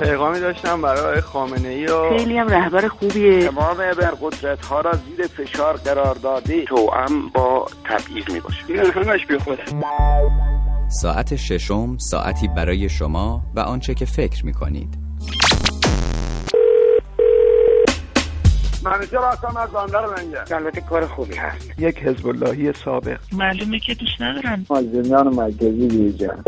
پیغامی داشتم برای خامنه ای و خیلی هم رهبر خوبیه. تمام قدرت ها را زیر فشار قرار داده توأم با تبعیض می باشه این همش بی خوده ساعت ششم ساعتی برای شما و آنچه که فکر می کنید منیجر هستم از بندر منگه البته کار خوبی هست. یک حزب اللهی سابق. معلومه که دوست ندارن. از زندان مرکزی بیرجن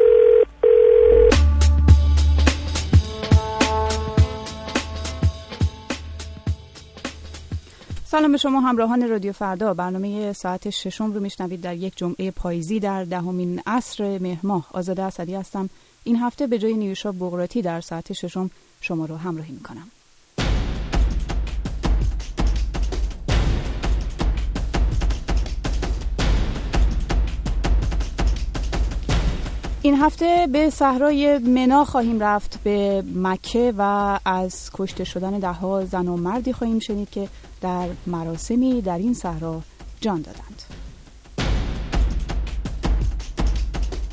سلام به شما همراهان رادیو فردا. برنامه ساعت ششم رو میشنوید در یک جمعه پاییزی در دهمین عصر مهر ماه. آزاده اسدی هستم. این هفته به جای نیوشا بغراتی در ساعت ششم شما رو همراهی می‌کنم. این هفته به صحرای منا خواهیم رفت به مکه و از کشته شدن دهها زن و مردی خواهیم شنید که در مراسمی در این صحرا جان دادند.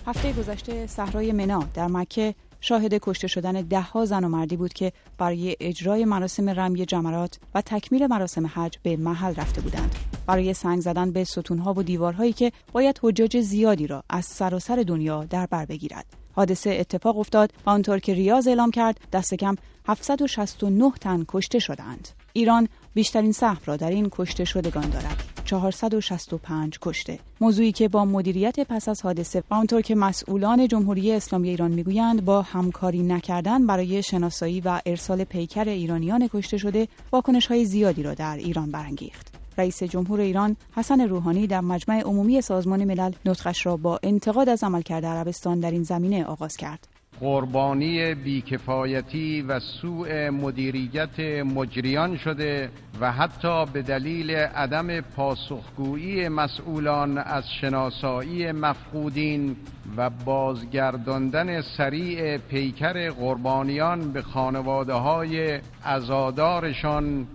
هفته گذشته صحرای منا در مکه شاهد کشته شدن دهها زن و مردی بود که برای اجرای مراسم رمی جمرات و تکمیل مراسم حج به محل رفته بودند. برای سنگ زدن به ستونها و دیوارهایی که باید حجاج زیادی را از سراسر دنیا در بر بگیرد. حادثه اتفاق افتاد و آنطور که ریاض اعلام کرد دست کم 769 تن کشته شدند. ایران بیشترین سهم را در این کشته شدگان دارد. 465 کشته. موضوعی که با مدیریت پس از حادثه و آنطور که مسئولان جمهوری اسلامی ایران می‌گویند با همکاری نکردن برای شناسایی و ارسال پیکر ایرانیان کشته شده واکنش های زیادی را در ایران برانگیخت. رئیس جمهور ایران حسن روحانی در مجمع عمومی سازمان ملل نطقش را با انتقاد از عملکرد عربستان در این زمینه آغاز کرد. قربانی بیکفایتی و سوء مدیریت مجریان شده و حتی به دلیل عدم پاسخگویی مسئولان از شناسایی مفقودین و بازگرداندن سریع پیکر قربانیان به خانواده های ازادارشان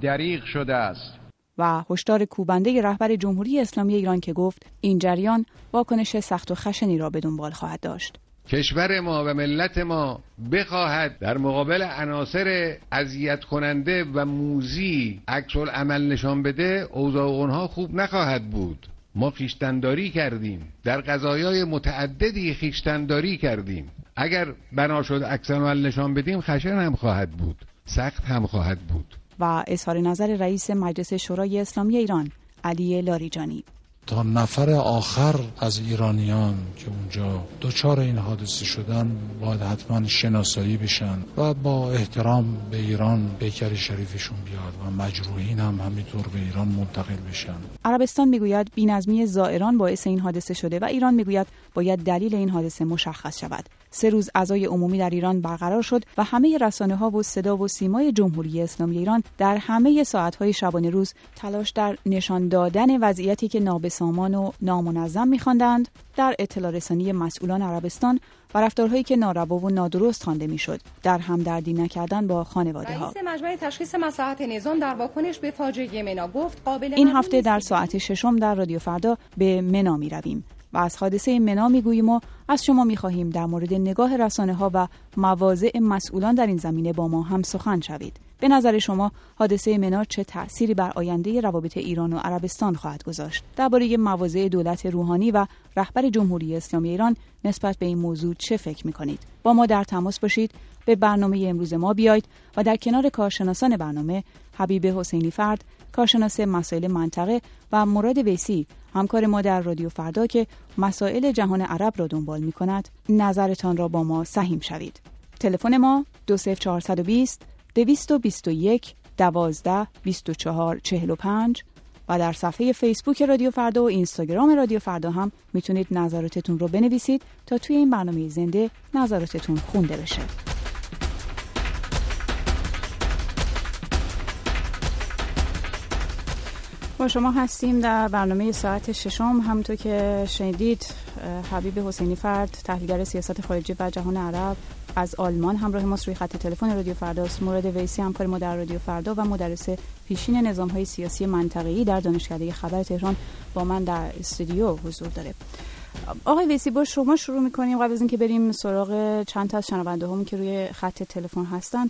دریغ شده است. و هشدار کوبنده رهبر جمهوری اسلامی ایران که گفت این جریان واکنش سخت و خشنی را به دنبال خواهد داشت. کشور ما و ملت ما بخواهد در مقابل عناصر اذیت کننده و موزی عکس عمل نشان بده اوضاع اونها خوب نخواهد بود. ما خیشتنداری کردیم. در قضایای متعددی خیشتنداری کردیم. اگر بنا شد عکس عمل نشان بدیم خشن هم خواهد بود. سخت هم خواهد بود. و اظهار نظر رئیس مجلس شورای اسلامی ایران علی لاریجانی. تا نفر آخر از ایرانیان که اونجا دچار این حادثه شدن باید حتما شناسایی بشن و با احترام به ایران بیکر شریفشون بیاد و مجروحین هم همینطور به ایران منتقل بشن. عربستان می‌گوید بینظمی زائران باعث این حادثه شده و ایران می‌گوید باید دلیل این حادثه مشخص شود. سه روز اعضای عمومی در ایران برقرار شد و همه رسانه ها و صدا و سیمای جمهوری اسلامی ایران در همه ساعت های شبانه روز تلاش در نشان دادن وضعیتی که نابسامان و نامنظم میخواندند در اطلاع رسانی مسئولان عربستان و رفتارهایی که ناروا و نادرست خوانده می‌شد در همدردی نکردن با خانواده ها رئیس مجمع تشخیص مصلحت نظام در واکنش به فاجعه منا گفت قابل این هفته در ساعت ششم در رادیو فردا به منا می رویم و از حادثه منا می‌گوییم و از شما می‌خواهیم در مورد نگاه رسانه ها و مواضع مسئولان در این زمینه با ما هم سخن شوید. به نظر شما حادثه منا چه تأثیری بر آینده روابط ایران و عربستان خواهد گذاشت؟ درباره مواضع دولت روحانی و رهبر جمهوری اسلامی ایران نسبت به این موضوع چه فکر می‌کنید؟ با ما در تماس باشید به برنامه امروز ما بیایید و در کنار کارشناسان برنامه حبیب حسینی فرد کارشناس مسائل منطقه و مراد ویسی همکار ما در رادیو فردا که مسائل جهان عرب را دنبال می کند. نظرتان را با ما سهیم شوید. تلفن ما 20420 221 12 24 45 و در صفحه فیسبوک رادیو فردا و اینستاگرام رادیو فردا هم می‌تونید نظراتتون رو بنویسید تا توی این برنامه زنده نظراتتون خونده بشه. با شما هستیم در برنامه ساعت ششم. همونطور که شنیدید حبیب حسینی فرد تحلیلگر سیاست خارجی و جهان عرب از آلمان همراه ماست روی خط تلفن رادیو فرداست. مورد ویسی همکار ما در رادیو فردا و مدرس پیشین نظام های سیاسی منطقه‌ای در دانشکده خبر تهران با من در استودیو حضور داره. آقای ویسی با شما شروع می‌کنیم. قبل از اینکه بریم سراغ چند تا از شنونده همون که روی خط تلفن هستن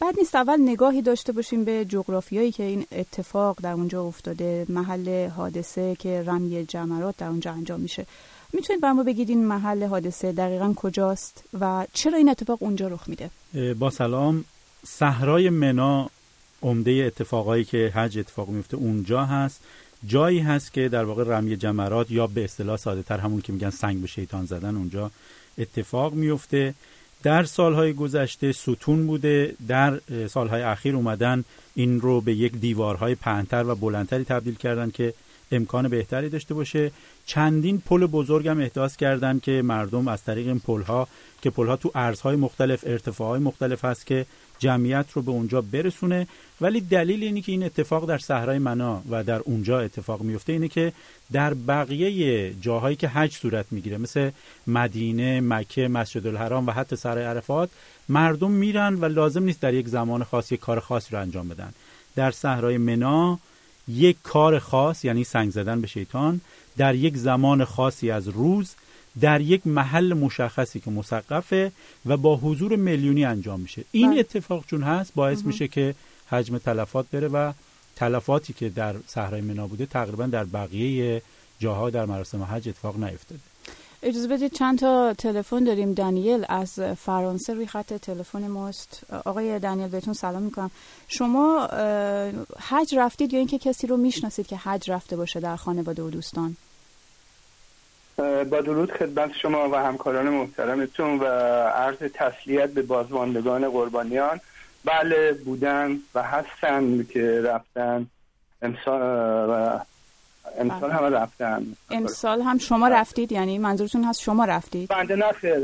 بعد نیست اول نگاهی داشته باشیم به جغرافیایی که این اتفاق در اونجا افتاده محل حادثه که رمی جمرات در اونجا انجام میشه. می‌تونید بر ما بگید این محل حادثه دقیقا کجاست و چرا این اتفاق اونجا رخ میده؟ با سلام صحرای منا عمده اتفاقایی که حج اتفاق میفته اونجا هست. جایی هست که در واقع رمی جمرات یا به اصطلاح ساده تر همون که میگن سنگ به شیطان زدن اونجا اتفاق میفته در سالهای گذشته ستون بوده در سالهای اخیر اومدن این رو به یک دیوارهای پهنتر و بلندتری تبدیل کردن که امکان بهتری داشته باشه. چندین پل بزرگ هم احداث کردن که مردم از طریق این پلها که پلها تو ارزهای مختلف ارتفاعهای مختلف هست که جمعیت رو به اونجا برسونه. ولی دلیل اینی که این اتفاق در صحرای منا و در اونجا اتفاق میفته اینه که در بقیه جاهایی که حج صورت می‌گیره مثل مدینه، مکه، مسجد الحرام و حتی سرای عرفات مردم میرن و لازم نیست در یک زمان خاص یک کار خاصی رو انجام بدن. در صحرای منا یک کار خاص یعنی سنگ زدن به شیطان در یک زمان خاصی از روز در یک محل مشخصی که مسقفه و با حضور میلیونی انجام میشه. این بله. اتفاق چون هست باعث میشه که حجم تلفات بره و تلفاتی که در صحرای منا بوده تقریبا در بقیه جاها در مراسم حج اتفاق نیفتاده. اجازه بدید چند تا تلفن داریم. دانیل از فرانسه روی خط تلفن ماست. آقای دانیل بهتون سلام می‌کنم. شما حج رفتید یا اینکه کسی رو می‌شناسید که حج رفته باشه در خانواده و دوستان؟ با درود خدمت شما و همکاران محترمتون و عرض تسلیت به بازماندگان قربانیان. بله بودن و هستن که رفتن. امسال و امسال همه رفتن. امسال هم شما رفتید یعنی منظورتون هست شما رفتید؟ بنده نخیر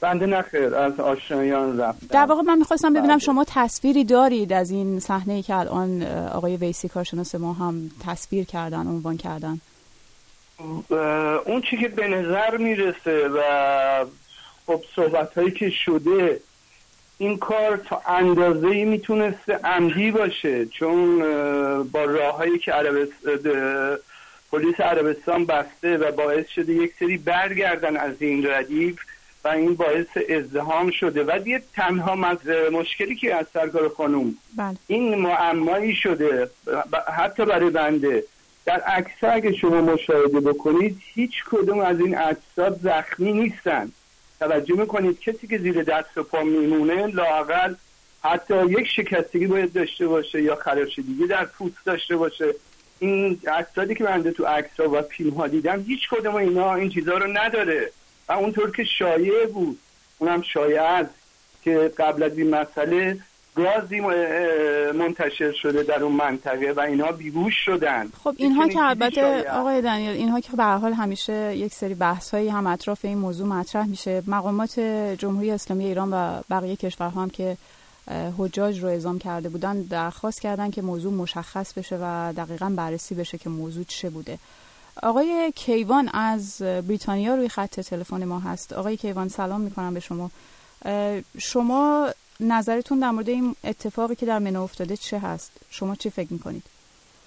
بنده نخیر از آشنایان رفتن. در واقع من می‌خواستم ببینم بله. شما تصویری دارید از این صحنه ای که الان آقای ویسی کارشناس ما هم تصویر کردن عنوان کردن. اون چی که به نظر می‌رسه و خب صحبت هایی که شده این کار تا اندازه ای می‌تونسته عمدی باشه چون با راههایی که پلیس عربستان بسته و باعث شده یک سری برگردن از این ردیف و این باعث ازدهام شده و یه تنها مشکلی که از سرکار خانوم بله. این معمایی شده حتی برای بنده در عکس اگه شما مشاهده بکنید هیچ کدوم از این اجساد زخمی نیستن. توجه می‌کنید کسی که زیر دست و پا میمونه لاقل حتی یک شکستگی باید داشته باشه یا خراشدگی در پوست داشته باشه. این اجسادی که من تو عکس و فیلم ها دیدم هیچ کدوم اینا این چیزها رو نداره. و اونطور که شایع بود اونم شایع است که قبل از این مسئله گازی منتشر شده در اون منطقه و اینها بیهوش شدن. خب اینها که البته آقای دانیل اینها که به حال همیشه یک سری بحث هایی هم اطراف این موضوع مطرح میشه. مقامات جمهوری اسلامی ایران و بقیه کشورها هم که حجاج رو اعزام کرده بودن درخواست کردن که موضوع مشخص بشه و دقیقا بررسی بشه که موضوع چه بوده. آقای کیوان از بریتانیا روی خط تلفن ما هست. آقای کیوان سلام می‌کنم به شما. شما نظرتون در مورد این اتفاقی که در منو افتاده چه هست؟ شما چی فکر می‌کنید؟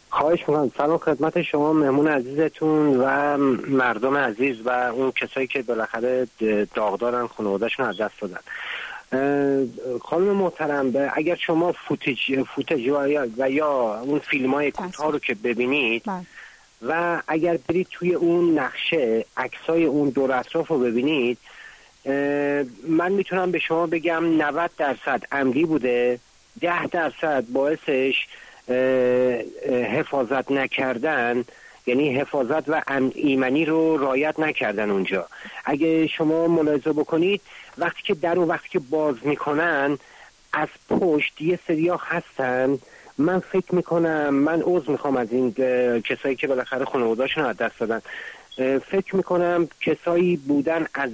خواهش می‌کنم. سلام خدمت شما مهمون عزیزتون و مردم عزیز و اون کسایی که بالاخره داغدارن خانوادهشون از دست دادن. خانم محترم اگر شما فوتج, فوتج و یا اون فیلم های کوتاه رو که ببینید بله. و اگر برید توی اون نقشه عکسای اون دور اطراف رو ببینید من می‌تونم به شما بگم 90 درصد عمدی بوده. 10 درصد باعثش حفاظت نکردن. یعنی حفاظت و ایمنی رو رایت نکردن اونجا. اگه شما ملاحظه بکنید وقتی که در و وقتی که باز می‌کنن از پشت یه سریا هستن. من فکر می‌کنم من عوض می‌خوام از این کسایی که بالاخره خانوادهاشون از دست دادن. فکر می‌کنم کسایی بودن از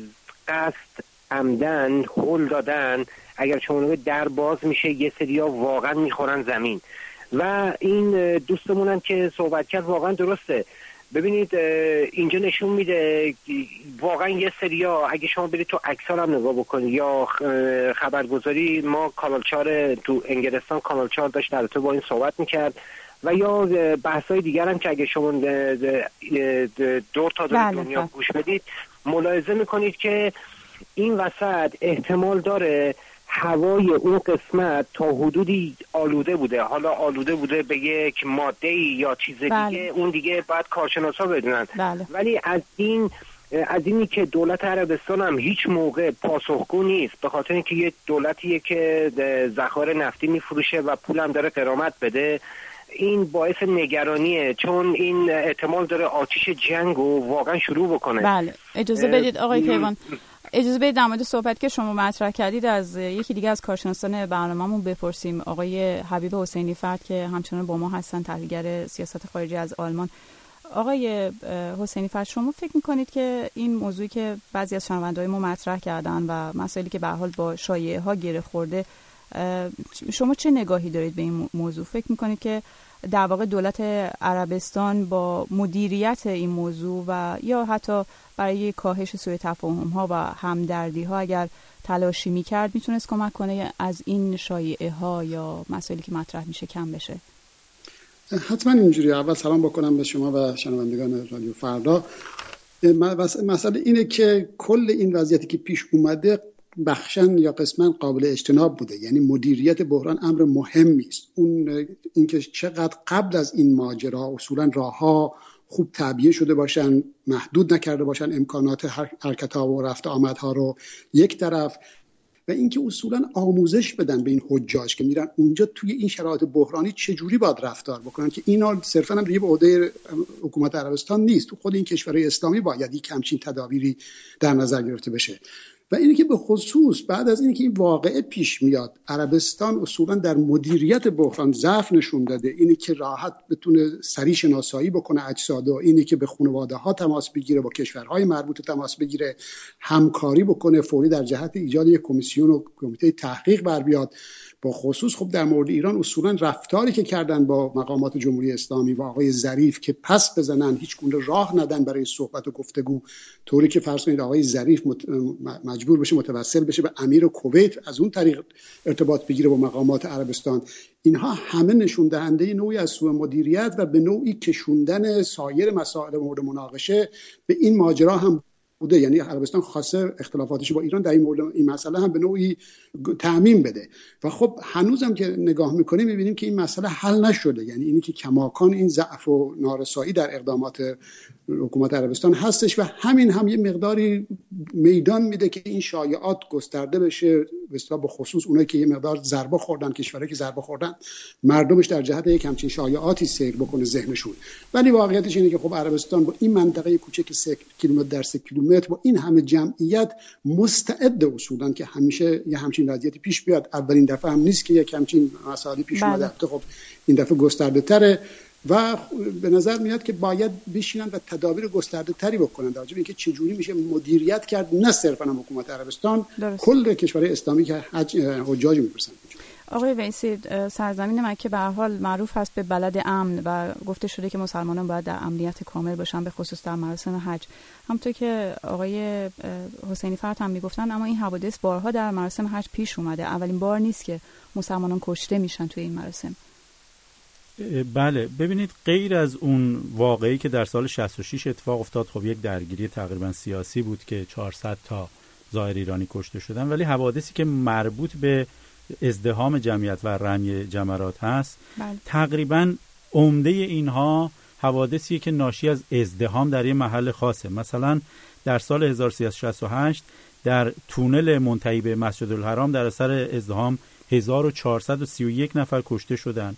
قصد عمدن هل دادن. اگر شما در باز میشه یه سریا واقعا می‌خورن زمین. و این دوستمونم که صحبت کرد واقعا درسته. ببینید اینجا نشون میده واقعا یه سریا اگه شما برید تو اکسال هم نگاه بکنید یا خبرگزاری ما کانال تو انگلستان کانال داشت در تو با این صحبت می‌کرد. و یا بحث های دیگر هم که اگه شما دور تا بله، دنیا بله. گوش بدید ملاحظه می‌کنید که این وسط احتمال داره هوای اون قسمت تا حدودی آلوده بوده حالا آلوده بوده به یک ماده یا چیز بله. دیگه اون دیگه باید کارشناسا بدونن بله. ولی از این از اینی که دولت عربستان هم هیچ موقع پاسخگو نیست به خاطر اینکه یک دولتیه که ذخایر نفتی میفروشه و پول هم داره قرامت بده این باعث نگرانیه چون این احتمال داره آتیش جنگ رو واقعا شروع بکنه. بله. اجازه بدید آقای کیوان. اجازه بدید در مورد صحبت که شما مطرح کردید از یکی دیگه از کارشناسان برنامه‌مون بپرسیم. آقای حبیب حسینی فرد که همچنان با ما هستن تحلیلگر سیاست خارجی از آلمان. آقای حسینی فرد شما فکر می‌کنید که این موضوعی که بعضی از شنونده‌های ما مطرح کردن و مسائلی که به حال با شایعه ها گره خورده شما چه نگاهی دارید به این موضوع؟ فکر می‌کنید که در واقع دولت عربستان با مدیریت این موضوع و یا حتی برای کاهش سوء تفاهم ها و همدردی ها اگر تلاشی می‌کرد می‌تونست کمک کنه از این شایعه ها یا مسائلی که مطرح میشه کم بشه؟ حتما اینجوری. اول سلام بکنم به شما و شنوندگان رادیو فردا. مس- مسئله اینه که کل این وضعیتی که پیش اومده بخشن یا قسما قابل اجتناب بوده. یعنی مدیریت بحران امر مهمی است اون اینکه چقدر قبل از این ماجرا اصولا راهها خوب تعبیه شده باشن محدود نکرده باشن امکانات حرکت ها و رفت آمدها رو یک طرف و اینکه اصولا آموزش بدن به این حجاج که میرن اونجا توی این شرایط بحرانی چجوری باید رفتار بکنن که اینا صرفا هم دیگه به عهده حکومت عربستان نیست. تو خود این کشورهای اسلامی باید یک همچین تدابیری در نظر گرفته بشه. و اینه که به خصوص بعد از اینکه این واقعه پیش میاد عربستان اصولا در مدیریت بحران ضعف نشون داده. اینه که راحت بتونه سریع شناسایی بکنه اجساد و اینه که به خانواده ها تماس بگیره با کشورهای مربوطه تماس بگیره همکاری بکنه فوری در جهت ایجاد یک کمیسیون و کمیته تحقیق بر بیاد. با خصوص خب در مورد ایران اصولا رفتاری که کردن با مقامات جمهوری اسلامی و آقای ظریف که پس بزنن هیچ گونه راه ندن برای صحبت و گفتگو. طوری که فرض کنید آقای ظریف مت- مجبور بشه متوسل بشه به امیر کویت از اون طریق ارتباط بگیره با مقامات عربستان. اینها همه نشون دهنده نوعی از سوء مدیریت و به نوعی کشوندن سایر مسائل مورد مناقشه. به این ماجرا هم بوده. یعنی عربستان خواسته اختلافاتش با ایران در این مورد این مسئله هم به نوعی تعمین بده. و خب هنوزم که نگاه می‌کنیم می‌بینیم که این مسئله حل نشده. یعنی اینی که کماکان این ضعف و نارسایی در اقدامات حکومت عربستان هستش و همین هم یه مقداری میدان میده که این شایعات گسترده بشه به به خصوص اونایی که یه مقدار ضربه خوردن کشورهایی که ضربه خوردن مردمش در جهت یک همچین شایعاتی سیر بکنه ذهنشون. ولی واقعیتش اینه که خب عربستان با این منطقه کوچک سه کیلومتر در سه کیلومتر با این همه جمعیت مستعد اصولا که همیشه یه همچین وضعیتی پیش بیاد اولین دفعه هم نیست که یک همچین مسائلی پیش بله. اومده خب این دفعه گسترده تره و به نظر میاد که باید بشینن و تدابیر گسترده تری بکنن در اینکه چجوری میشه مدیریت کرد نه صرفا هم حکومت عربستان درست. کل کشورهای اسلامی که حج حجاج می‌پرسن آقای ویسی سرزمین مکه به حال معروف هست به بلد امن و گفته شده که مسلمانان باید در امنیت کامل باشن به خصوص در مراسم حج. همطور که آقای حسینی فرد هم می‌گفتن اما این حوادث بارها در مراسم حج پیش اومده. اولین بار نیست که مسلمانان کشته میشن توی این مراسم. بله. ببینید غیر از اون واقعی که در سال 66 اتفاق افتاد خب یک درگیری تقریبا سیاسی بود که 400 تا ظاهر ایرانی کشته شدن ولی حوادثی که مربوط به ازدهام جمعیت و رمی جمرات هست بله. تقریبا عمده اینها حوادثی که ناشی از ازدهام در یه محل خاصه مثلا در سال 1368 در تونل منتهی به مسجد الحرام در اثر ازدهام 1431 نفر کشته شدند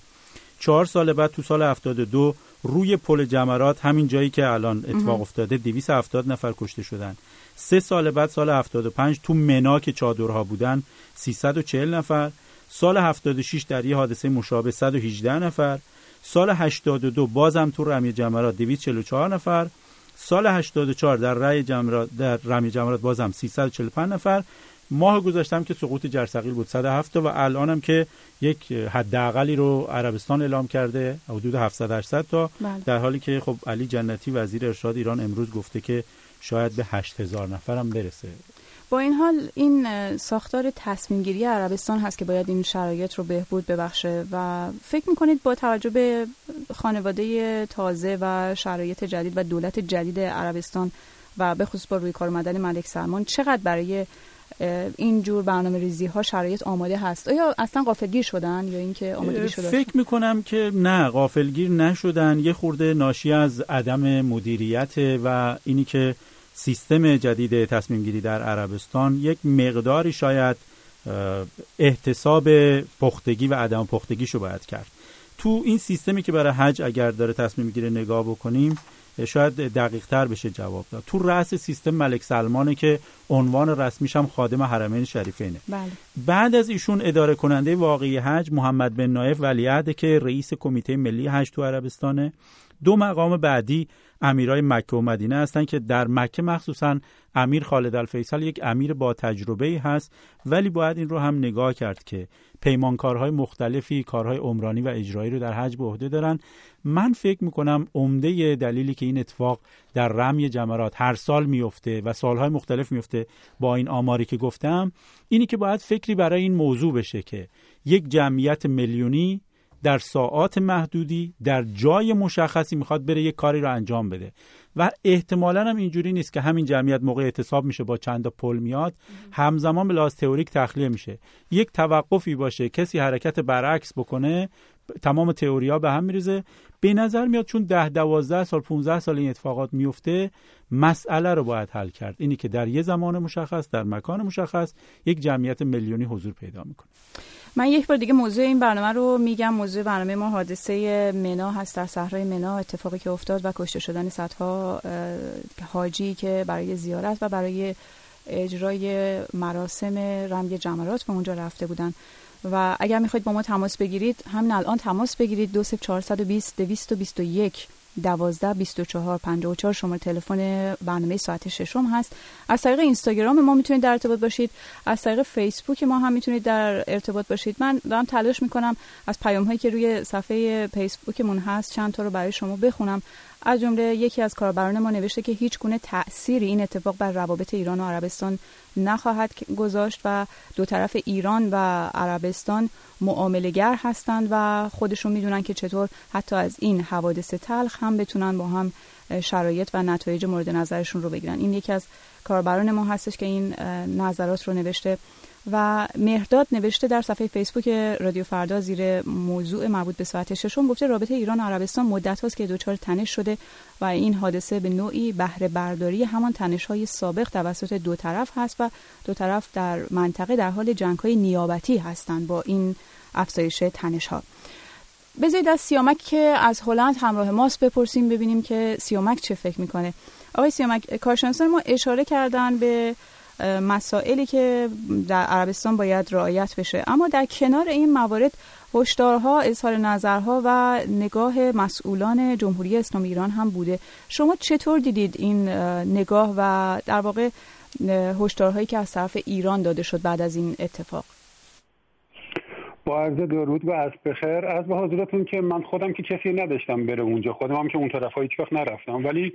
چهار سال بعد تو سال 72 روی پل جمرات همین جایی که الان اتفاق. افتاده 270 نفر کشته شدن سه سال بعد سال 75 تو منا که چادرها بودن 340 نفر. سال 76 در یه حادثه مشابه 118 نفر. سال 82 بازم تو رمی جمرات 244 نفر. سال 84 در رای جمرات در رمی جمرات بازم 345 نفر. ماه گذشتم که سقوط جرثقیل بود 107 تا و الان هم که یک حداقلی رو عربستان اعلام کرده حدود 700 800 تا. بله. در حالی که خب علی جنتی وزیر ارشاد ایران امروز گفته که شاید به 8000 نفر هم برسه. با این حال این ساختار تصمیم گیری عربستان هست که باید این شرایط رو بهبود ببخشه و فکر می‌کنید با توجه به خانواده تازه و شرایط جدید و دولت جدید عربستان و به خصوص با روی کار اومدن ملک سلمان چقدر برای این جور برنامه ریزی ها شرایط آماده هست. آیا اصلا غافلگیر شدن یا اینکه آمادگی شده؟ فکر می‌کنم که نه غافلگیر نشدن. یه خورده ناشی از عدم مدیریت و اینی که سیستم جدید تصمیم گیری در عربستان یک مقداری شاید احتساب پختگی و عدم پختگیشو باید کرد. تو این سیستمی که برای حج اگر داره تصمیم گیری نگاه بکنیم شاید دقیق تر بشه جواب داد. تو رأس سیستم ملک سلمانه که عنوان رسمیش هم خادم حرمین شریفینه. بله. بعد از ایشون اداره کننده واقعی حج محمد بن نایف ولیعهد که رئیس کمیته ملی حج تو عربستانه. دو مقام بعدی امیرای مکه و مدینه هستند که در مکه مخصوصا امیر خالد الفیصل یک امیر با تجربه هست ولی باید این رو هم نگاه کرد که پیمانکارهای مختلفی کارهای عمرانی و اجرایی رو در حج به عهده دارن. من فکر می‌کنم عمده دلیلی که این اتفاق در رمی جمرات هر سال میفته و سالهای مختلف میفته با این آماری که گفتم اینی که باید فکری برای این موضوع بشه که یک جمعیت میلیونی در ساعات محدودی در جای مشخصی می‌خواد بره یک کاری رو انجام بده. و احتمالا هم اینجوری نیست که همین جمعیت موقع اعتصاب میشه با چند پل میاد همزمان به لحاظ تئوریک تخلیه میشه. یک توقفی باشه کسی حرکت برعکس بکنه تمام تئوریا به هم میریزه. به نظر میاد چون ده دوازده سال 15 سال این اتفاقات میفته مسئله رو باید حل کرد. اینی که در یه زمان مشخص در مکان مشخص یک جمعیت میلیونی حضور پیدا می‌کنه. من یک بار دیگه موضوع این برنامه رو میگم. موضوع برنامه ما حادثه منا هست در صحرای منا اتفاقی که افتاد و کشته شدن صدها حاجی که برای زیارت و برای اجرای مراسم رمی جمرات به اونجا رفته بودن. و اگر می‌خواید با ما تماس بگیرید همین الان تماس بگیرید. 2420 221 12 24 54 شماره تلفن برنامه ساعت ششم هست. از طریق اینستاگرام ما می‌تونید در ارتباط باشید. از طریق فیسبوک ما هم می‌تونید در ارتباط باشید. من دارم تلاش می‌کنم از پیام هایی که روی صفحه فیسبوکمون هست چند تا رو برای شما بخونم. از جمله یکی از کاربران ما نوشته که هیچ گونه تأثیری این اتفاق بر روابط ایران و عربستان نخواهد گذاشت و دو طرف ایران و عربستان معاملگر هستند و خودشون می‌دونن که چطور حتی از این حوادث تلخ هم بتونن با هم شرایط و نتایج مورد نظرشون رو بگیرن. این یکی از کاربران ما هستش که این نظرات رو نوشته. و مهرداد نوشته در صفحه فیسبوک رادیو فردا زیر موضوع مربوط به ساعت ششم گفته رابطه ایران و عربستان مدت هاست که دچار تنش شده و این حادثه به نوعی بهره برداری همان تنش های سابق توسط دو طرف هست و دو طرف در منطقه در حال جنگ های نیابتی هستند با این افزایش تنش ها بذارید از سیامک که از هلند همراه ماست بپرسیم ببینیم که سیامک چه فکر می‌کنه. آقای سیامک کارشناسان ما اشاره کردن به مسائلی که در عربستان باید رعایت بشه. اما در کنار این موارد هشدارها اظهار نظرها و نگاه مسئولان جمهوری اسلامی ایران هم بوده. شما چطور دیدید این نگاه و در واقع هشدارهایی که از طرف ایران داده شد بعد از این اتفاق؟ با عرض درود و از بخیر. از به حضورتون که من خودم که کسی نداشتم بره اونجا. خودم هم که اون طرف هیچ وقت نرفتم. ولی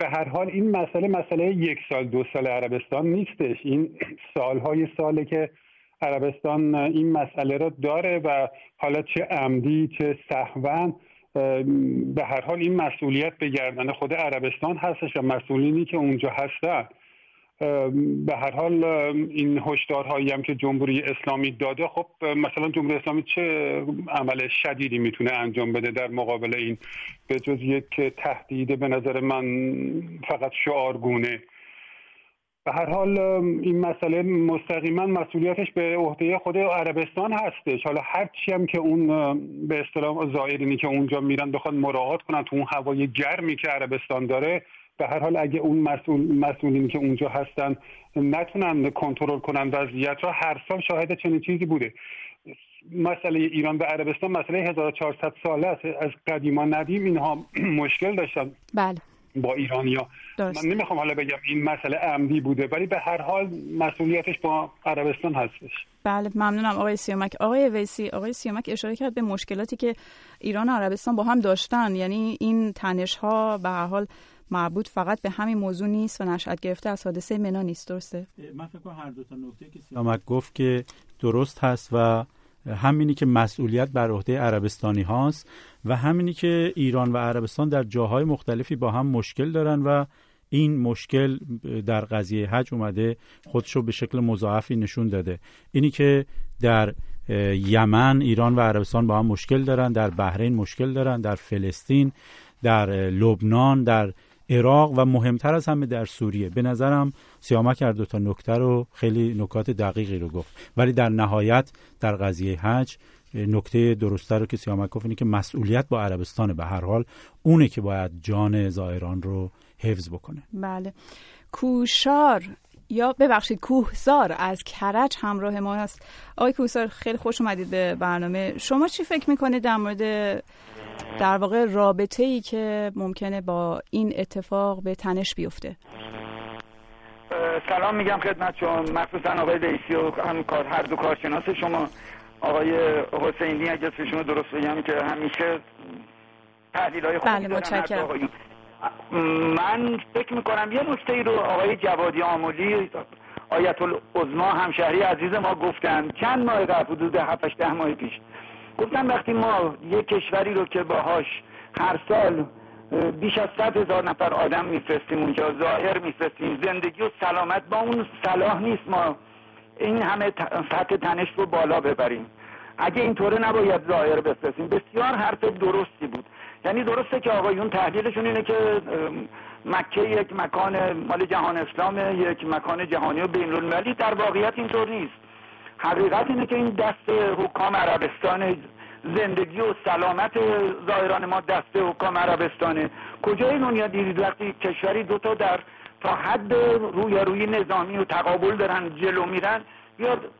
به هر حال این مسئله مسئله یک سال دو سال عربستان نیستش. این سالهای ساله که عربستان این مسئله را داره و حالا چه عمدی چه سهون به هر حال این مسئولیت به گردن خود عربستان هستش و مسئولینی که اونجا هستن. به هر حال این هشدارهایی هم که جمهوری اسلامی داده خب مثلا جمهوری اسلامی چه عمل شدیدی می‌تونه انجام بده در مقابل این؟ به جز یک تهدیده به نظر من فقط شعارگونه. به هر حال این مسئله مستقیما مسئولیتش به عهده خود عربستان هستش. حالا هرچی هم که اون به اصطلاح زائرینی که اونجا میرن بخواد مراعات کنن تو اون هوای گرمی که عربستان داره به هر حال اگه اون مسئول مسئولینی که اونجا هستن نتونن کنترل کنن وضعیت را هر سال شاهد چنین چیزی بوده. مسئله ایران به عربستان مسئله 1400 ساله است. از قدیما ندیم اینها مشکل داشتن. بله. با ایرانیا. من نمی‌خوام حالا بگم این مسئله عمدی بوده ولی به هر حال مسئولیتش با عربستان هستش. بله ممنونم آقای سیامک. آقای ویسی آقای سیامک اشاره کرد به مشکلاتی که ایران و عربستان با هم داشتن. یعنی این تنش ها به هر حال مربوط فقط به همین موضوع نیست و نشأت گرفته از حادثه منا نیست درسته؟ من فکر کنم هر دو تا نکته که سیامک گفت که درست هست و همینی که مسئولیت بر عهده عربستانی هاست و همینی که ایران و عربستان در جاهای مختلفی با هم مشکل دارن و این مشکل در قضیه حج اومده خودشو به شکل مضاعفی نشون داده. اینی که در یمن ایران و عربستان با هم مشکل دارن در بحرین مشکل دارن در فلسطین در لبنان در عراق و مهمتر از همه در سوریه. به نظرم سیامک هر دو تا نکته رو خیلی نکات دقیقی رو گفت. ولی در نهایت در قضیه حج نکته درسته رو که سیامک گفت اینه که مسئولیت با عربستان به هر حال اونه که باید جان زائران رو حفظ بکنه. بله. کوشار یا ببخشید کوهزار از کرج همراه ما هست آقای کوهزار خیلی خوش اومدید به برنامه. شما چی فکر می‌کنید در مورد در واقع رابطه ای که ممکنه با این اتفاق به تنش بیفته؟ سلام میگم خدمت شما. مخصوصا آقای دیسی و هم کار هر دو کارشناس شما. آقای حسینی اگه اسمشون درست بگم که همیشه تحلیل های خوبی بله متشکرم. من فکر می‌کنم یه نکته رو آقای جوادی آمولی آیت العظما همشهری عزیز ما گفتن. چند ماه قبل حدود 7 ده ماه پیش. گفتن وقتی ما یه کشوری رو که باهاش هر سال بیش از صد هزار نفر آدم میفرستیم اونجا ظاهر میفرستیم زندگی و سلامت با اون صلاح نیست ما. این همه سطح تنش رو بالا ببریم. اگه اینطوره نباید ظاهر بفرستیم. بسیار حرف درستی بود. یعنی درسته که آقایون تحلیلشون اینه که مکه یک مکان مال جهان اسلام یک مکان جهانی و بین المللی در واقعیت اینطور نیست. حقیقت اینه که این دست حکام عربستان زندگی و سلامت ظاهران ما دست حکام عربستانه. کجای دنیا دیدید وقتی کشوری دوتا در تا حد روی نظامی و تقابل دارن جلو میرن بیاد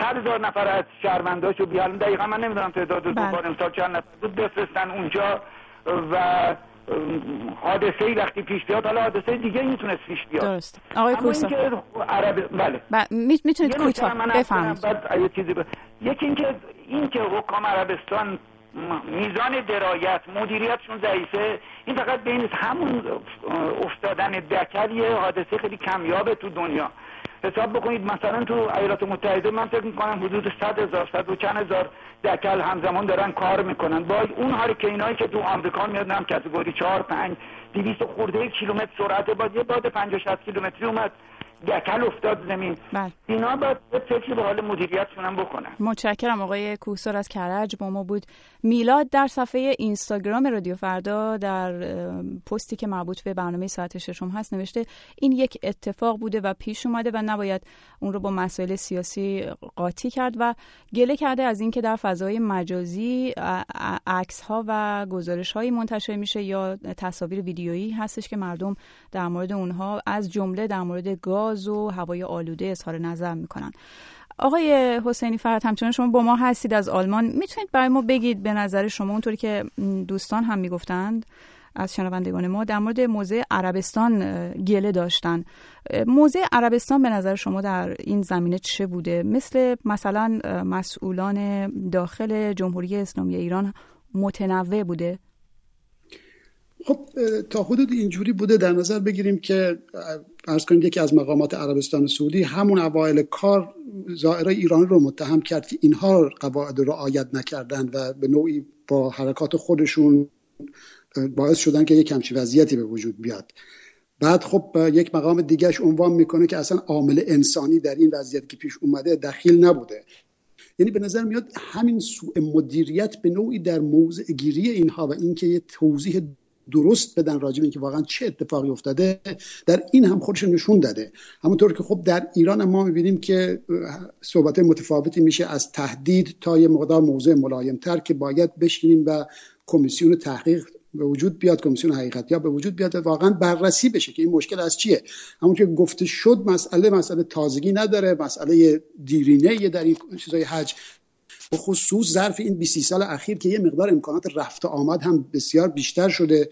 صد هزار نفر از شهرونداشو بیارن. دقیقا من نمی‌دونم تعداد دو بار امسال چند نفر بود. بفرستن اونجا و حادثه ای وقتی پیش بیاد حالا حادثه دیگه می‌تونست پیش بیاد. درست. آقای کوسا عرب بله. می‌تونید کوتاه بفهمید یکی اینکه این که حکام عربستان میزان درایت مدیریتشون ضعیفه. این فقط بین همون افتادن دکل یه حادثه خیلی کمیابه تو دنیا. حساب بکنید. مثلا تو ایالات متحده من فکر می‌کنم حدود 100 هزار 100 و چند هزار دکل همزمان دارن کار می‌کنن. با اون هاریکینایی که تو آمریکا میاد هم کاتگوری 4 5 200 خورده کیلومتر سرعت باد یه باد 50 60 کیلومتری اومد. دکل افتاد زمین. بله. اینا باید فکر به حال مدیریتشون هم بکنن. متشکرم آقای کوسر از کرج. با ما بود میلاد در صفحه اینستاگرام رادیو فردا در پستی که مربوط به برنامه ساعت ششم هست نوشته این یک اتفاق بوده و پیش اومده و نباید اون رو با مسائل سیاسی قاطی کرد و گله کرده از اینکه در فضای مجازی عکس ها و گزارش هایی منتشر میشه یا تصاویر ویدیویی هستش که مردم در مورد اونها از جمله در مورد گاز و هوای آلوده اظهار نظر می‌کنن. آقای حسینی فرد همچنان شما با ما هستید از آلمان. می‌تونید برای ما بگید به نظر شما اونطوری که دوستان هم می‌گفتند از شنوندگان ما در مورد موضع عربستان گله داشتن. موضع عربستان به نظر شما در این زمینه چه بوده؟ مثل مثلا مسئولان داخل جمهوری اسلامی ایران متنوع بوده؟ خب تا حدود اینجوری بوده در نظر بگیریم که فرض کنید یکی از مقامات عربستان سعودی همون اوایل کار زائرای ایران رو متهم کرد که اینها قواعد رو رعایت نکردن و به نوعی با حرکات خودشون باعث شدن که یک همچی وضعیتی به وجود بیاد. بعد خب یک مقام دیگهش عنوان می‌کنه که اصلا عامل انسانی در این وضعیت که پیش اومده دخیل نبوده. یعنی به نظر میاد همین سوء مدیریت به نوعی در موضع گیری اینها و اینکه یه توضیح درست بدن راجع به اینکه واقعا چه اتفاقی افتاده در این هم خودش نشون داده. همونطور که خب در ایران ما می‌بینیم که صحبت متفاوتی میشه از تهدید تا یه مقدار موضوع ملایمتر که باید بشینیم و کمیسیون تحقیق به وجود بیاد کمیسیون حقیقت یا به وجود بیاد واقعا بررسی بشه که این مشکل از چیه. همون که گفته شد مسئله مسئله تازگی نداره مسئله دیرینه در این چیزای حج به خصوص ظرف این 20 سال اخیر که یه مقدار امکانات رفت آمد هم بسیار بیشتر شده.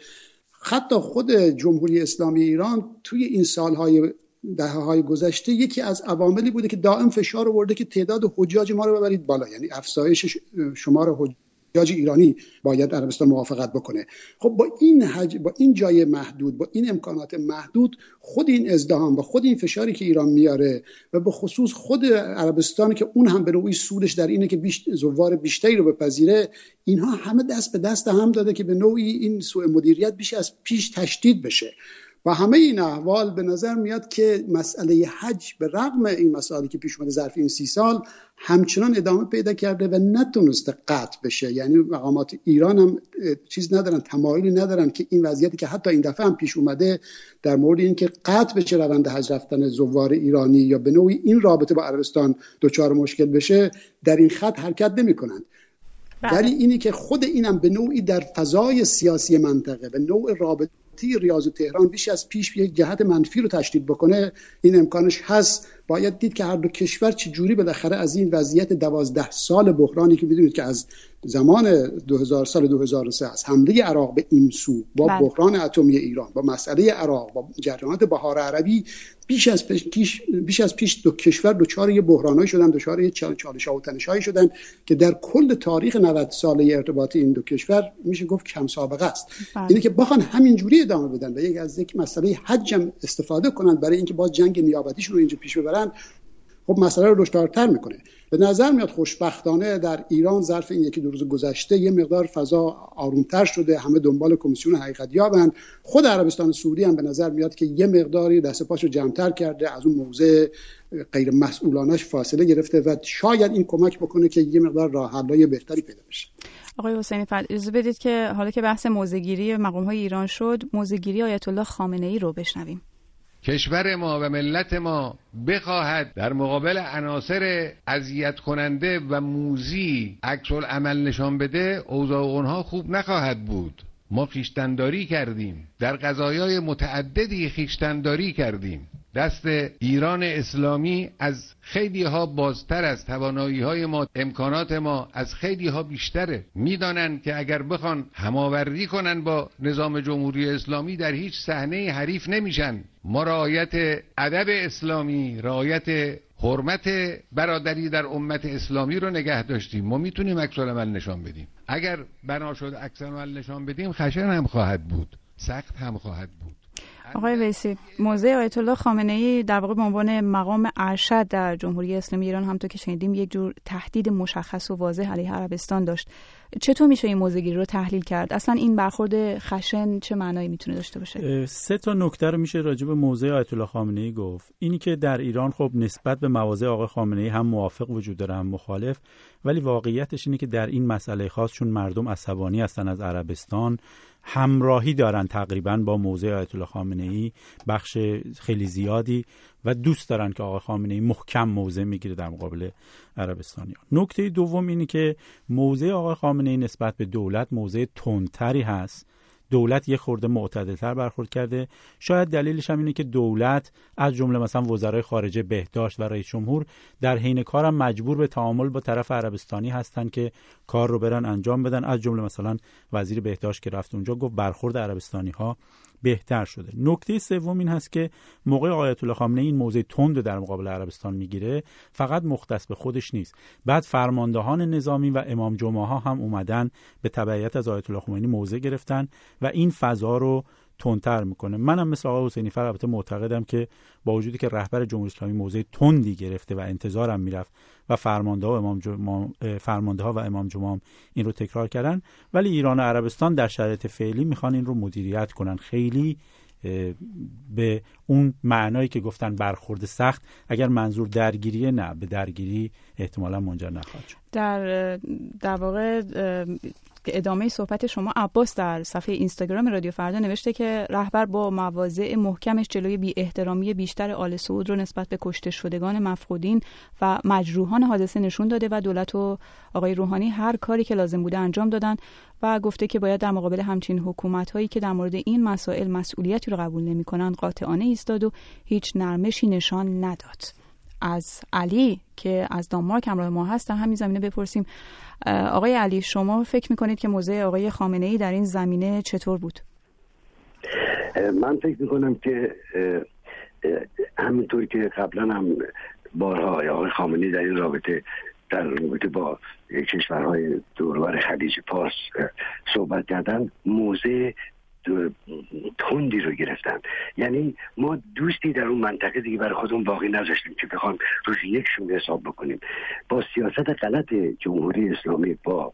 حتی خود جمهوری اسلامی ایران توی این سالهای دهه های گذشته یکی از عواملی بوده که دائم فشار آورده که تعداد حجاج ما رو ببرید بالا. یعنی افزایش شمار احتیاج ایرانی باید عربستان موافقت بکنه. خب با این حج با این جای محدود با این امکانات محدود خود این ازدهام و خود این فشاری که ایران میاره و به خصوص خود عربستان که اون هم به نوعی سودش در اینه که بیش زوار بیشتری رو بپذیره اینها همه دست به دست هم داده که به نوعی این سوء مدیریت بیش از پیش تشدید بشه. و همه این احوال به نظر میاد که مسئله حج به رغم این مسائلی که پیش اومده ظرف این سی سال همچنان ادامه پیدا کرده و نتونسته قطع بشه. یعنی مقامات ایران هم چیز ندارن تمایلی ندارن که این وضعیتی که حتی این دفعه هم پیش اومده در مورد اینکه قطع بشه روند حج رفتن زوار ایرانی یا به نوعی این رابطه با عربستان دچار مشکل بشه در این خط حرکت نمی‌کنند. ولی اینی که خود اینم به نوعی در فضای سیاسی منطقه به نوع رابطه ریاض و تهران بیش از پیش یک جهت منفی رو تشدید بکنه این امکانش هست. باید دید که هر دو کشور چجوری بالاخره از این وضعیت دوازده سال بحرانی که می‌دونید که از زمان 2000 سال 2003 از حمله عراق به این سو با بله. بحران اتمی ایران با مسئله عراق با جریانات بهار عربی بیش از پیش بیش از پیش دو کشور دچار یه بحرانایی شدن دچار یه چالش ها و تنشایی شدن که در کل تاریخ 90 ساله ارتباط این دو کشور میشه گفت کم سابقه است بله. اینه که بخوان همینجوری ادامه بدن و یک از یک مسئله حجم استفاده کنند برای اینکه باز جنگ نیابتیشون رو اینجا پیش ببرن خب مسئله رو دشوارتر می‌کنه به نظر میاد خوشبختانه در ایران ظرف این یکی دو روز گذشته یه مقدار فضا آرومتر شده همه دنبال کمیسیون حقیقت یابن خود عربستان سعودی هم به نظر میاد که یه مقداری دست پاشو جمعتر کرده از اون موضع غیر مسئولانش فاصله گرفته و شاید این کمک بکنه که یه مقدار راه بهتری پیدا بشه. آقای حسینی فرد اجازه بدید که حالا که بحث موزگیری مقام های ایران شد موزگیری آیت الله خامنه ای رو بشنویم. کشور ما و ملت ما بخواهد در مقابل عناصر اذیت کننده و موزی عکس عمل نشان بده اوضاع اونها خوب نخواهد بود. ما خیشتنداری کردیم. در قضایای متعددی خیشتنداری کردیم. دست ایران اسلامی از خیلی ها بازتر از توانایی های ما امکانات ما از خیلی ها بیشتره. می‌دانند که اگر بخوان هماوردی کنن با نظام جمهوری اسلامی در هیچ صحنه حریف نمیشن. ما رعایت ادب اسلامی رعایت حرمت برادری در امت اسلامی رو نگه داشتیم. ما می‌تونیم عکس عمل نشان بدیم. اگر بنا شد عکس عمل نشان بدیم خشن هم خواهد بود. سخت هم خواهد بود. آقای ویسی موضع آیت الله خامنه ای در واقع به عنوان مقام ارشد در جمهوری اسلامی ایران همونطور که شنیدیم یک جور تهدید مشخص و واضح علیه عربستان داشت. چطور میشه این موضوع رو تحلیل کرد؟ اصلا این برخورد خشن چه معنایی می‌تونه داشته باشه؟ سه تا نکته رو میشه راجع به موضع آیت الله خامنه ای گفت. اینی که در ایران خب نسبت به مواضع آقای خامنه ای هم موافق وجود داره هم مخالف. ولی واقعیتش اینه که در این مسئله خاص چون مردم عصبانی هستن از عربستان همراهی دارن تقریبا با موضع آیت الله خامنه ای بخش خیلی زیادی و دوست دارن که آقای خامنه ای محکم موضع می‌گیره در مقابل عربستانیان نکته دوم اینه که موضع آقای خامنه ای نسبت به دولت موضع تندتری هست. دولت یه خورده معتدلتر برخورد کرده. شاید دلیلش هم اینه که دولت از جمله مثلا وزرای خارجه بهداشت و رئیس جمهور در حین کارم مجبور به تعامل با طرف عربستانی هستن که کار رو برن انجام بدن. از جمله مثلا وزیر بهداشت که رفت اونجا گفت برخورد عربستانی ها بهتر شده. نکته سوم این هست که موقع آیت الله خامنه این موضع تند در مقابل عربستان می‌گیره فقط مختص به خودش نیست. بعد فرماندهان نظامی و امام جمعه ها هم اومدن به تبعیت از آیت الله خمینی موضع گرفتن و این فضا رو تندتر می‌کنه. منم مثل آقای حسینی فر البته معتقدم که با وجودی که رهبر جمهوری اسلامی موضع تندی گرفته و انتظارم می‌رفت و فرمانده ها و امام فرمانده ها و امام جمعه این رو تکرار کردن ولی ایران و عربستان در شرایط فعلی می‌خوان این رو مدیریت کنن. خیلی به اون معنایی که گفتن برخورد سخت اگر منظور درگیریه نه به درگیری احتمالا منجر نخواهد شد. در در واقع ادامه صحبت شما عباس در صفحه اینستاگرام رادیو فردا نوشته که رهبر با مواضع محکمش جلوی بی احترامی بیشتر آل سعود رو نسبت به کشته شدگان مفقودین و مجروحان حادثه نشون داده و دولت و آقای روحانی هر کاری که لازم بوده انجام دادن و گفته که باید در مقابل همچین حکومت هایی که در مورد این مسائل مسئولیتی رو قبول نمی کنند قاطعانه ایستاد و هیچ نرمشی نشان نداد. از علی که از دانمارک همراه ما هست در همین زمینه بپرسیم آقای علی شما فکر می‌کنید که موضع آقای خامنه ای در این زمینه چطور بود؟ من فکر می‌کنم که همینطور که قبلا هم بارها آقای خامنه در این رابطه در رابطه با کشورهای دورور خلیج پارس صحبت کردن موضع تندی رو گرفتن یعنی ما دوستی در اون منطقه دیگه برای خودمون باقی نذاشتیم که بخوام روز یک شون حساب بکنیم. با سیاست غلط جمهوری اسلامی با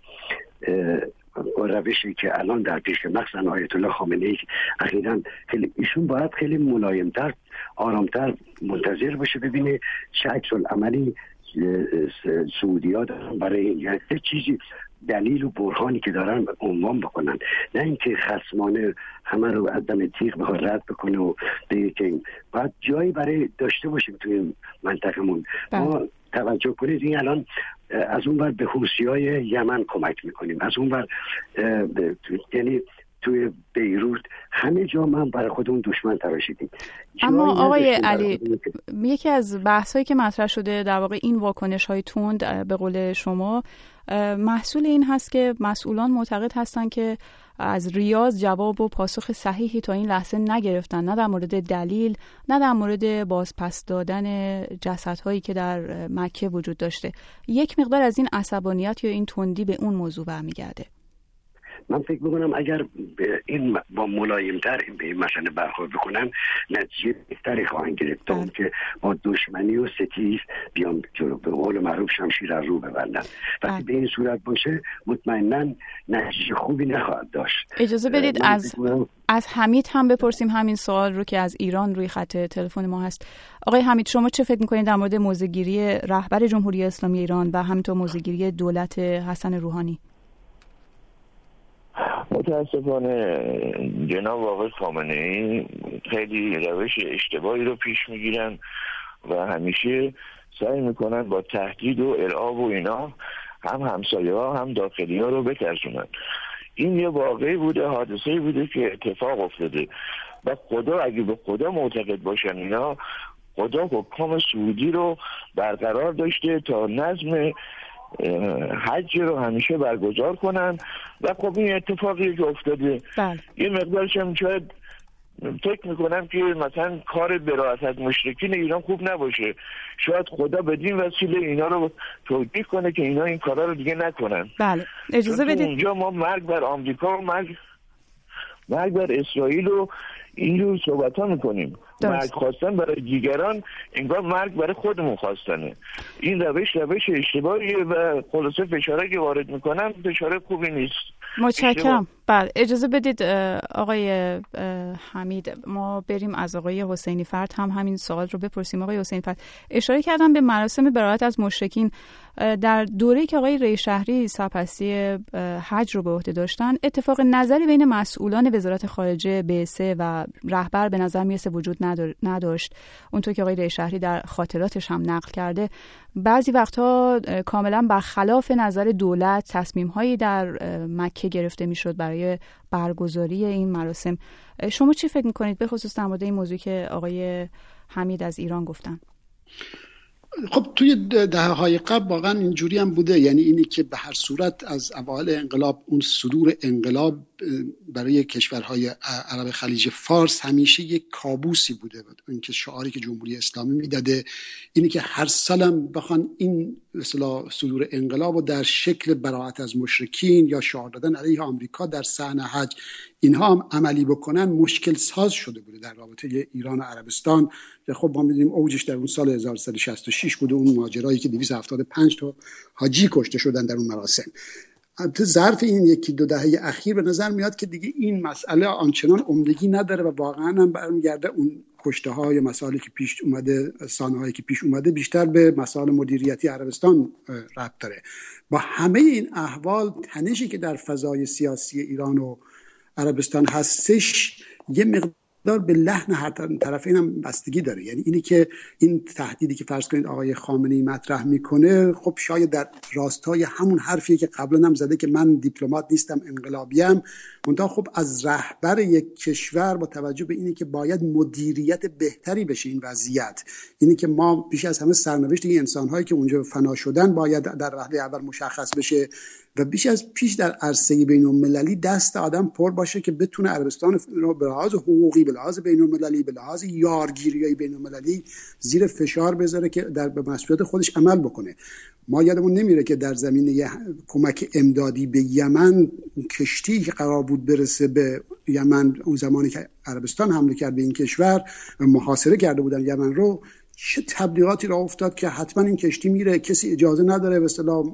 روشی که الان در پیش مخصوصا آیت الله خامنه ای اخیرا خیلی ایشون باید خیلی ملایمتر آرامتر منتظر باشه ببینه چه عکس عملی سعودی ها برای یعنی چیزی دلیل و برهانی که دارن عنوان بکنن. نه اینکه خصمانه همه رو از دم تیغ بخواد رد بکنه و بگه که باید جایی برای داشته باشیم توی منطقمون ما بله. توجه کنید این الان از اون بر به حوسی های یمن کمک می‌کنیم. از اون بر یعنی توی بیروت همه جا من برای خودمون دشمن تراشیدیم اما آقای علی یکی از بحث هایی که مطرح شده در واقع این واکنش های توند به قول شما محصول این هست که مسئولان معتقد هستند که از ریاض جواب و پاسخ صحیحی تا این لحظه نگرفتن. نه در مورد دلیل نه در مورد بازپس دادن جسدهایی که در مکه وجود داشته. یک مقدار از این عصبانیت یا این تندی به اون موضوع برمیگرده. من فکر می‌کنم اگر این با ملایمتر به این مسئله برخورد بکنن نتیجه بهتری خواهند گرفت تا بله. که با دشمنی و ستیز بیان جلو. به قول معروف شمشیر از رو ببندن. وقتی بله. به این صورت باشه مطمئنا نتیجه خوبی نخواهد داشت. اجازه بدید از از حمید هم بپرسیم. همین سوال رو که از ایران روی خط تلفن ما هست. آقای حمید شما چه فکر می‌کنید در مورد موزگیری رهبر جمهوری اسلامی ایران و همینطور موزگیری دولت حسن روحانی؟ متاسفانه جناب آقای خامنه ای خیلی روش اشتباهی رو پیش می‌گیرن و همیشه سعی می‌کنن با تهدید و ارعاب و اینا هم همسایه ها هم داخلی ها رو بترسونن. این یه واقعی بوده حادثه بوده که اتفاق افتاده. و خدا اگه به خدا معتقد باشن اینا خدا حکام سعودی رو برقرار داشته تا نظم حج رو همیشه برگزار کنن. و خب این اتفاقی که افتاده بله. یه مقدارش هم شاید فکر می‌کنم که مثلا کار براعت از مشرکین ایران خوب نباشه. شاید خدا بدین وسیله اینا رو توجیه کنه که اینا این کارا رو دیگه نکنن. بله. اجازه بدید. اونجا ما مرگ بر آمریکا و مرگ مرگ بر اسرائیل و اینجور صحبت ها می‌کنیم مرگ خواستن برای دیگران انگار مرگ برای خودمون خواستنه. این روش روش اشتباهیه و خلاصه فشاره که وارد می‌کنن فشاره خوبی نیست. متشکرم. بله اجازه بدید آقای حمید ما بریم از آقای حسینی فرد هم همین سوال رو بپرسیم. آقای حسینی فرد اشاره کردم به مراسم برایت از مشرکین. در دوره که آقای ری شهری سپسی حج رو به عهده داشتن اتفاق نظری بین مسئولان وزارت خارجه بعثه و رهبر به نظر می‌رسه وجود نداشت. اونطور که آقای ری شهری در خاطراتش هم نقل کرده بعضی وقتها کاملا برخلاف نظر دولت تصمیم هایی در مکه گرفته می‌شد برای برگزاری این مراسم. شما چی فکر می‌کنید؟ به خصوص در مورد این موضوع که آقای حمید از ایران گفتن. خب توی دهه های قبل واقعا اینجوری هم بوده. یعنی اینی که به هر صورت از اوایل انقلاب اون صدور انقلاب برای کشورهای عرب خلیج فارس همیشه یک کابوسی بوده این که شعاری که جمهوری اسلامی می‌داده اینی که هر سالم بخوان این مثلا صدور انقلاب و در شکل براعت از مشرکین یا شعار دادن علیه آمریکا در صحنه حج اینها هم عملی بکنن مشکل ساز شده بوده در رابطه ایران و عربستان که خب ما می‌دونیم اوجش در اون سال 1366 بوده اون ماجرایی که 275 تا حاجی کشته شدن در اون مراسم. تو ظرف این یکی دو دهه اخیر به نظر میاد که دیگه این مسئله آنچنان عمدگی نداره و واقعا هم برمیگرده اون کشته ها یا مسائلی که پیش اومده سانه هایی که پیش اومده بیشتر به مسائل مدیریتی عربستان ربط داره. با همه این احوال تنشی که در فضای سیاسی ایران و عربستان هستش یه مقدار مقدار به لحن هر طرفین هم بستگی داره. یعنی اینی که این تهدیدی که فرض کنید آقای خامنه‌ای مطرح می‌کنه خب شاید در راستای همون حرفی که قبلا هم زده که من دیپلمات نیستم انقلابیم. منتها خب از رهبر یک کشور با توجه به اینی که باید مدیریت بهتری بشه این وضعیت. اینی که ما بیش از همه سرنوشت این انسانهایی که اونجا فنا شدن باید در وهله اول مشخص بشه. و بیش از پیش در عرصه بین المللی دست آدم پر باشه که بتونه عربستان رو به لحاظ حقوقی به لحاظ بین المللی به لحاظ یارگیری های بین المللی زیر فشار بذاره که در به مسئولیت خودش عمل بکنه. ما یادمون نمیره که در زمینه کمک امدادی به یمن کشتی که قرار بود برسه به یمن اون زمانی که عربستان حمله کرد به این کشور و محاصره کرده بودن یمن رو چه تبلیغاتی را افتاد که حتما این کشتی میره کسی اجازه نداره به اصطلاح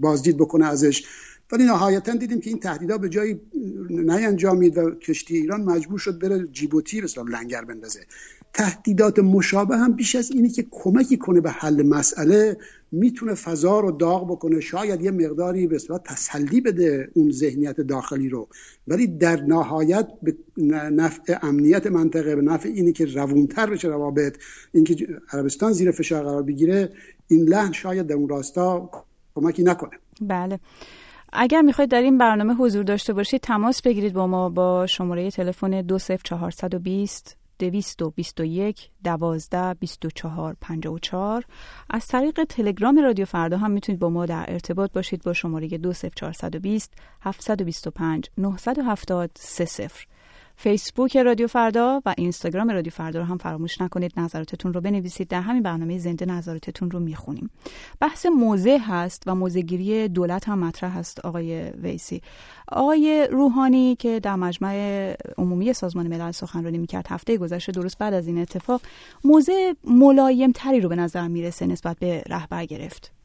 بازدید بکنه ازش. ولی نهایتا دیدیم که این تهدیدها به جایی نینجامید و کشتی ایران مجبور شد بره جیبوتی به لنگر بندازه. تهدیدات مشابه هم بیش از اینی که کمکی کنه به حل مسئله می‌تونه فضا رو داغ بکنه. شاید یه مقداری به صورت تسلی بده اون ذهنیت داخلی رو. ولی در نهایت به نفع امنیت منطقه به نفع اینی که روونتر بشه روابط اینکه عربستان زیر فشار قرار بگیره این لحن شاید در اون راستا کمکی نکنه. بله. اگر می‌خواید در این برنامه حضور داشته باشید تماس بگیرید با ما با شماره تلفن 20420 221 12 24 54 از طریق تلگرام رادیو فردا هم می‌تونید با ما در ارتباط باشید با شماره 20420 725 970 30 فیسبوک رادیو فردا و اینستاگرام رادیو فردا رو هم فراموش نکنید. نظراتتون رو بنویسید. در همین برنامه زنده نظراتتون رو می‌خونیم. بحث موزه هست و موزهگیری دولت هم مطرح هست آقای ویسی. آقای روحانی که در مجمع عمومی سازمان ملل سخنرانی می‌کرد هفته گذشته درست بعد از این اتفاق موزه ملایم تری رو به نظر می‌رسه نسبت به رهبر گرفت.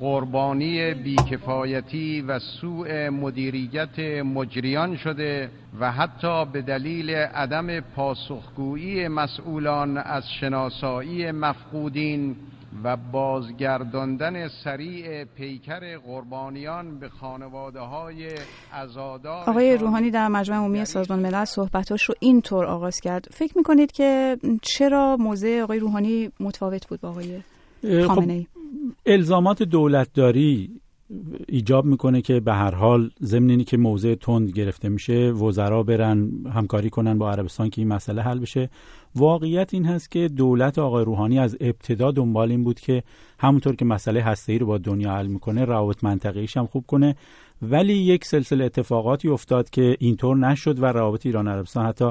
قربانی بیکفایتی و سوء مدیریت مجریان شده و حتی به دلیل عدم پاسخگویی مسئولان از شناسایی مفقودین و بازگرداندن سریع پیکر قربانیان به خانواده های ازادار آقای روحانی در مجمع عمومی سازمان ملل صحبتاش رو اینطور آغاز کرد فکر می‌کنید که چرا موضع آقای روحانی متفاوت بود با آقای خامنه ای؟ خب الزامات دولتداری ایجاب می‌کنه که به هر حال ضمن که موضع تند گرفته میشه وزرا برن همکاری کنن با عربستان که این مسئله حل بشه. واقعیت این هست که دولت آقای روحانی از ابتدا دنبال این بود که همونطور که مسئله هسته رو با دنیا حل می‌کنه روابط منطقیش هم خوب کنه. ولی یک سلسله اتفاقاتی افتاد که اینطور نشد و روابط ایران عربستان حتی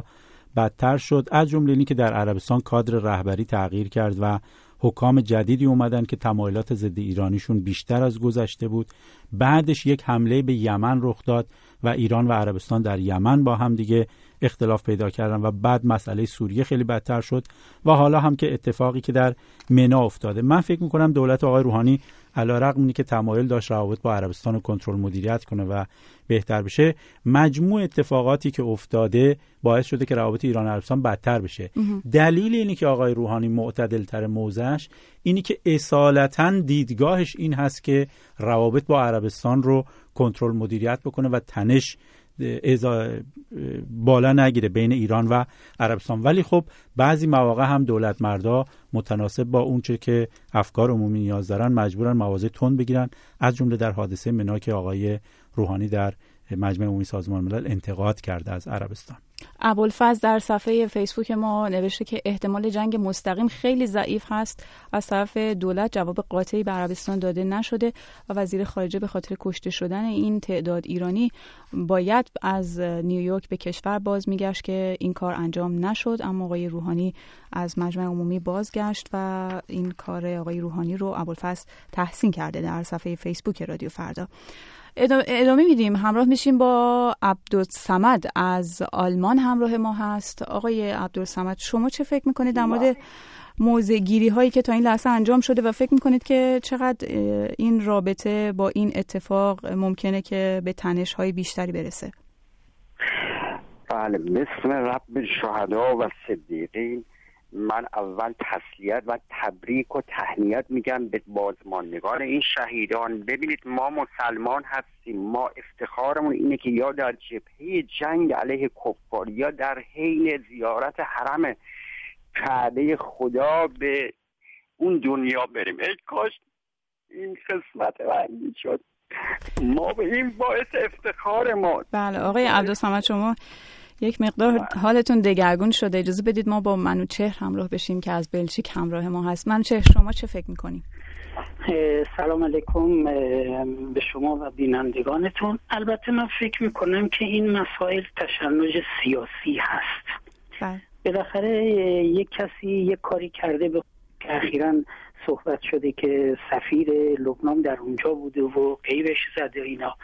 بدتر شد. از جمله اینی که در عربستان کادر رهبری تغییر کرد و حکام جدیدی اومدن که تمایلات ضد ایرانیشون بیشتر از گذشته بود. بعدش یک حمله به یمن رخ داد و ایران و عربستان در یمن با هم دیگه اختلاف پیدا کردن و بعد مسئله سوریه خیلی بدتر شد. و حالا هم که اتفاقی که در منا افتاده. من فکر می‌کنم دولت آقای روحانی علیرغم اینی که تمایل داشت روابط با عربستان کنترل مدیریت کنه و بهتر بشه مجموع اتفاقاتی که افتاده باعث شده که روابط ایران عربستان بدتر بشه. دلیل اینی که آقای روحانی معتدل تر موزش اینی که اصالتا دیدگاهش این هست که روابط با عربستان رو کنترل مدیریت بکنه و تنش بالا نگیره بین ایران و عربستان. ولی خب بعضی مواقع هم دولت مردا متناسب با اونچه که افکار عمومی نیاز دارن مجبورن مواضع تند بگیرن. از جمله در حادثه منا که آقای روحانی در مجمع عمومی سازمان ملل انتقاد کرده از عربستان. ابوالفضل در صفحه فیسبوک ما نوشته که احتمال جنگ مستقیم خیلی ضعیف هست. از طرف دولت جواب قاطعی به عربستان داده نشده و وزیر خارجه به خاطر کشته شدن این تعداد ایرانی باید از نیویورک به کشور باز میگشت که این کار انجام نشد. اما آقای روحانی از مجمع عمومی بازگشت و این کار آقای روحانی رو ابوالفضل تحسین کرده در صفحه فیسبوک رادیو فردا. ادامه میدیم. همراه میشیم با عبدالسمد از آلمان. همراه ما هست آقای عبدالسمد شما چه فکر می‌کنید در مورد موضع گیری هایی که تا این لحظه انجام شده و فکر می‌کنید که چقدر این رابطه با این اتفاق ممکنه که به تنش های بیشتری برسه؟ بله مثل رب شهدا و صدیقین من اول تسلیت و تبریک و تهنیت میگم به بازماندگان این شهیدان. ببینید ما مسلمان هستیم ما افتخارمون اینه که یا در جبهه جنگ علیه کفار یا در حین زیارت حرم کعبه خدا به اون دنیا بریم. ای کاش این قسمت من شد. ما به این باعث افتخار ما. بله آقای عبدالسمد شما یک مقدار حالتون دگرگون شده. اجازه بدید ما با منوچهر همراه بشیم که از بلژیک همراه ما هست. منوچهر شما چه فکر می‌کنیم سلام علیکم به شما و بینندگانتون. البته من فکر می‌کنم که این مسائل تشنج سیاسی هست. بله. بالاخره یک کسی یک کاری کرده به که اخیرا صحبت شده که سفیر لبنان در اونجا بوده و قیبش زده اینا.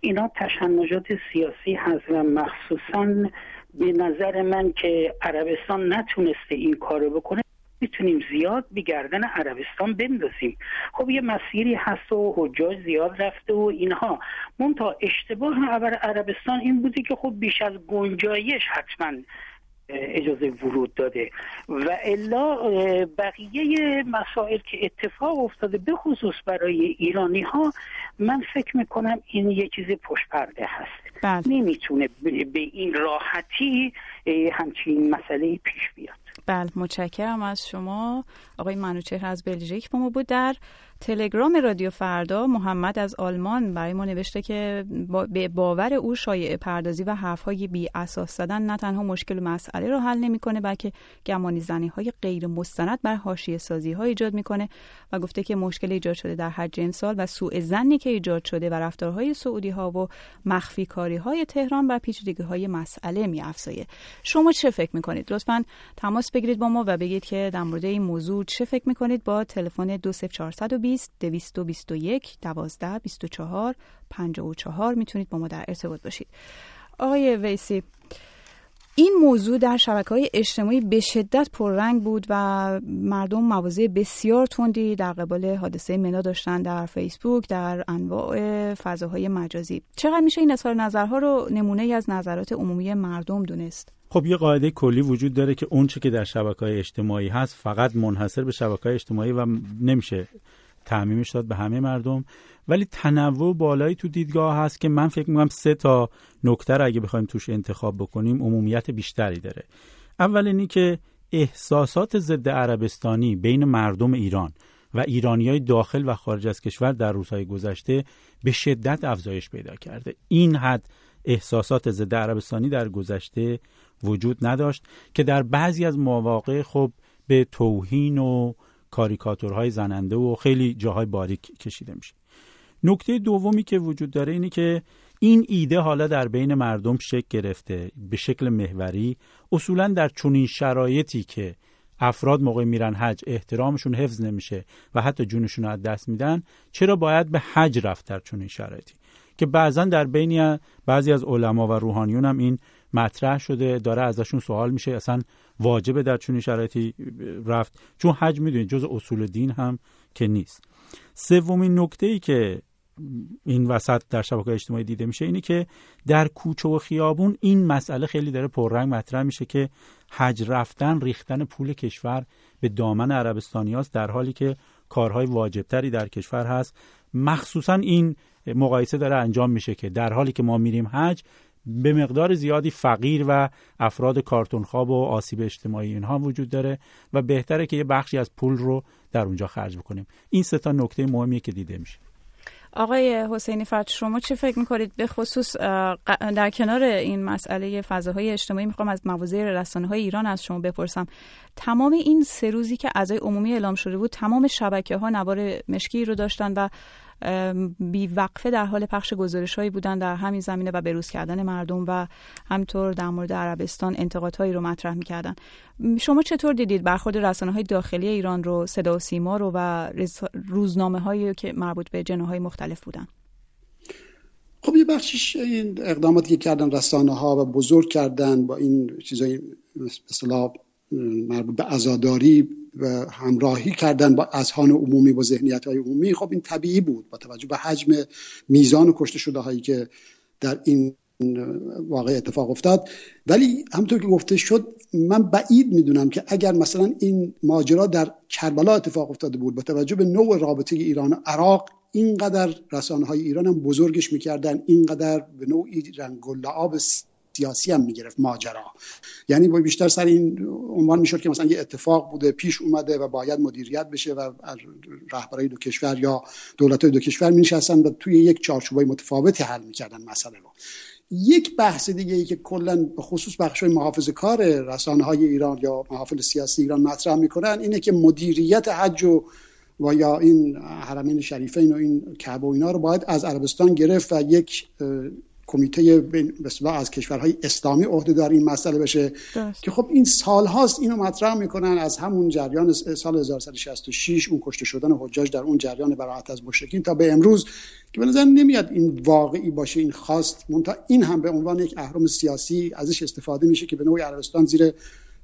اینا تشنجات سیاسی هست و مخصوصا به نظر من که عربستان نتونسته این کارو بکنه می‌تونیم زیاد به گردن عربستان بندازیم. خب یه مسیری هست و حجاج زیاد رفته و اینها. تا اشتباه عربستان این بوده که خب بیش از گنجایش حتما اجازه ورود داده. و الا بقیه مسائل که اتفاق افتاده به خصوص برای ایرانی ها من فکر می‌کنم این یه چیز پشت پرده هست. بله. نمی‌تونه به این راحتی همچین مسئله پیش بیاد. بله متشکرم از شما. آقای منوچهر از بلژیک با ما بود در تلگرام رادیو فردا محمد از آلمان برای ما نوشته که به باور او شایع پردازی و حرفهای بی اساس زدن نه تنها مشکل مسئله را حل نمی‌کنه بلکه گمانی زنی های غیر مستند بر حاشیه سازی ها ایجاد می‌کنه و گفته که مشکل ایجاد شده در حج امسال و سوء زنی که ایجاد شده و رفتارهای سعودی ها و مخفی کاری های تهران بر پیچیدگی های مسئله می افزایه. شما چه فکر می‌کنید لطفا تماس بگیرید با ما و بگید که در مورد این موضوع چه فکر می‌کنید با تلفن 20420 221 12 24 54 می‌تونید با ما در ارتباط باشید. آقای ویسی این موضوع در شبکه های اجتماعی به شدت پررنگ بود و مردم موازه بسیار تندی در قبال حادثه منا داشتن در فیسبوک در انواع فضاهای مجازی. چقدر میشه این اظهار نظرها رو نمونه ای از نظرات عمومی مردم دونست؟ خب یه قاعده کلی وجود داره که اونچه که در شبکه های اجتماعی هست فقط منحصر به شبکه های اجتماعی و نمیشه تعمیمش داد به همه مردم. ولی تنوع بالایی تو دیدگاه هست که من فکر می‌کنم سه تا نکته اگه بخوایم توش انتخاب بکنیم عمومیت بیشتری داره. اول اینی که احساسات ضد عربستانی بین مردم ایران و ایرانی های داخل و خارج از کشور در روزهای گذشته به شدت افزایش پیدا کرده. این حد احساسات ضد عربستانی در گذشته وجود نداشت که در بعضی از مواقع خب به توهین و کاریکاتورهای زننده و خیلی جاهای باریک کشیده میشه. نکته دومی که وجود داره اینه که این ایده حالا در بین مردم شکل گرفته به شکل محوری اصولا در چنین شرایطی که افراد موقع میرن حج احترامشون حفظ نمیشه و حتی جونشون رو از دست میدن چرا باید به حج رفت در چنین شرایطی؟ که بعضا در بین بعضی از علما و روحانیون هم این مطرح شده داره ازشون سوال میشه اصلا واجبه در چنین شرایطی رفت. چون حج می‌دونید جز اصول دین هم که نیست. سومین نکته ای که این وسط در شبکه اجتماعی دیده میشه اینه که در کوچه و خیابون این مسئله خیلی داره پررنگ مطرح میشه که حج رفتن ریختن پول کشور به دامن عربستانی هاست در حالی که کارهای واجبتری در کشور هست. مخصوصا این مقایسه داره انجام میشه که در حالی که ما میریم حج به مقدار زیادی فقیر و افراد کارتون خواب و آسیب اجتماعی اینها وجود داره و بهتره که یه بخشی از پول رو در اونجا خرج بکنیم. این سه تا نکته مهمیه که دیده میشه. آقای حسینی فرد شما چه فکر می‌کنید؟ به خصوص در کنار این مسئله فضاهای اجتماعی می‌خوام از مواضع رسانه های ایران از شما بپرسم. تمام این سه روزی که اعضای عمومی اعلام شده بود تمام شبکه ها نوار مشکی رو داشتن و بی وقفه در حال پخش گزارش هایی بودن در همین زمینه و بروز کردن مردم و همطور در مورد عربستان انتقادهایی رو مطرح می‌کردن. شما چطور دیدید برخورد رسانه های داخلی ایران رو صدا و سیما رو و روزنامه هایی که مربوط به جناهای مختلف بودن؟ خب یه بخشش این اقداماتی که کردن رسانه ها و بزرگ کردن با این چیزای مثلا مربوط به ازاداری همراهی کردن با اذهان عمومی با ذهنیت های عمومی خب این طبیعی بود با توجه به حجم میزان و کشته شده هایی که در این واقع اتفاق افتاد. ولی همونطور که گفته شد من بعید می‌دونم که اگر مثلا این ماجرا در کربلا اتفاق افتاده بود با توجه به نوع رابطه ایران و عراق اینقدر رسانه های ایران هم بزرگش می‌کردن اینقدر به نوعی رنگ و لعاب سیاسی هم می‌گرفت ماجرا. یعنی بیشتر سر این عنوان می‌شد که مثلا یه اتفاق بوده پیش اومده و باید مدیریت بشه و رهبرای دو کشور یا دولت دو کشور مینشستن و توی یک چارچوبای متفاوتی حل می‌کردن مسئله رو. یک بحث دیگه ای که کلا به خصوص بخش محافظ کار رسانه های ایران یا محافل سیاسی ایران مطرح می‌کنن اینه که مدیریت حج و و یا این حرمین شریفین و این کعبه و اینا رو باید از عربستان گرفت و یک کمیته به از کشورهای اسلامی عهدهدار این مسئله بشه. که خب این سال هاست اینو مطرح می‌کنن از همون جریان سال 1166 اون کشته شدن حجاج در اون جریان براعت از مشرکین تا به امروز که به نظر نمیاد این واقعی باشه این خواست. منتها این هم به عنوان یک اهرم سیاسی ازش استفاده میشه که به نوعی عربستان زیر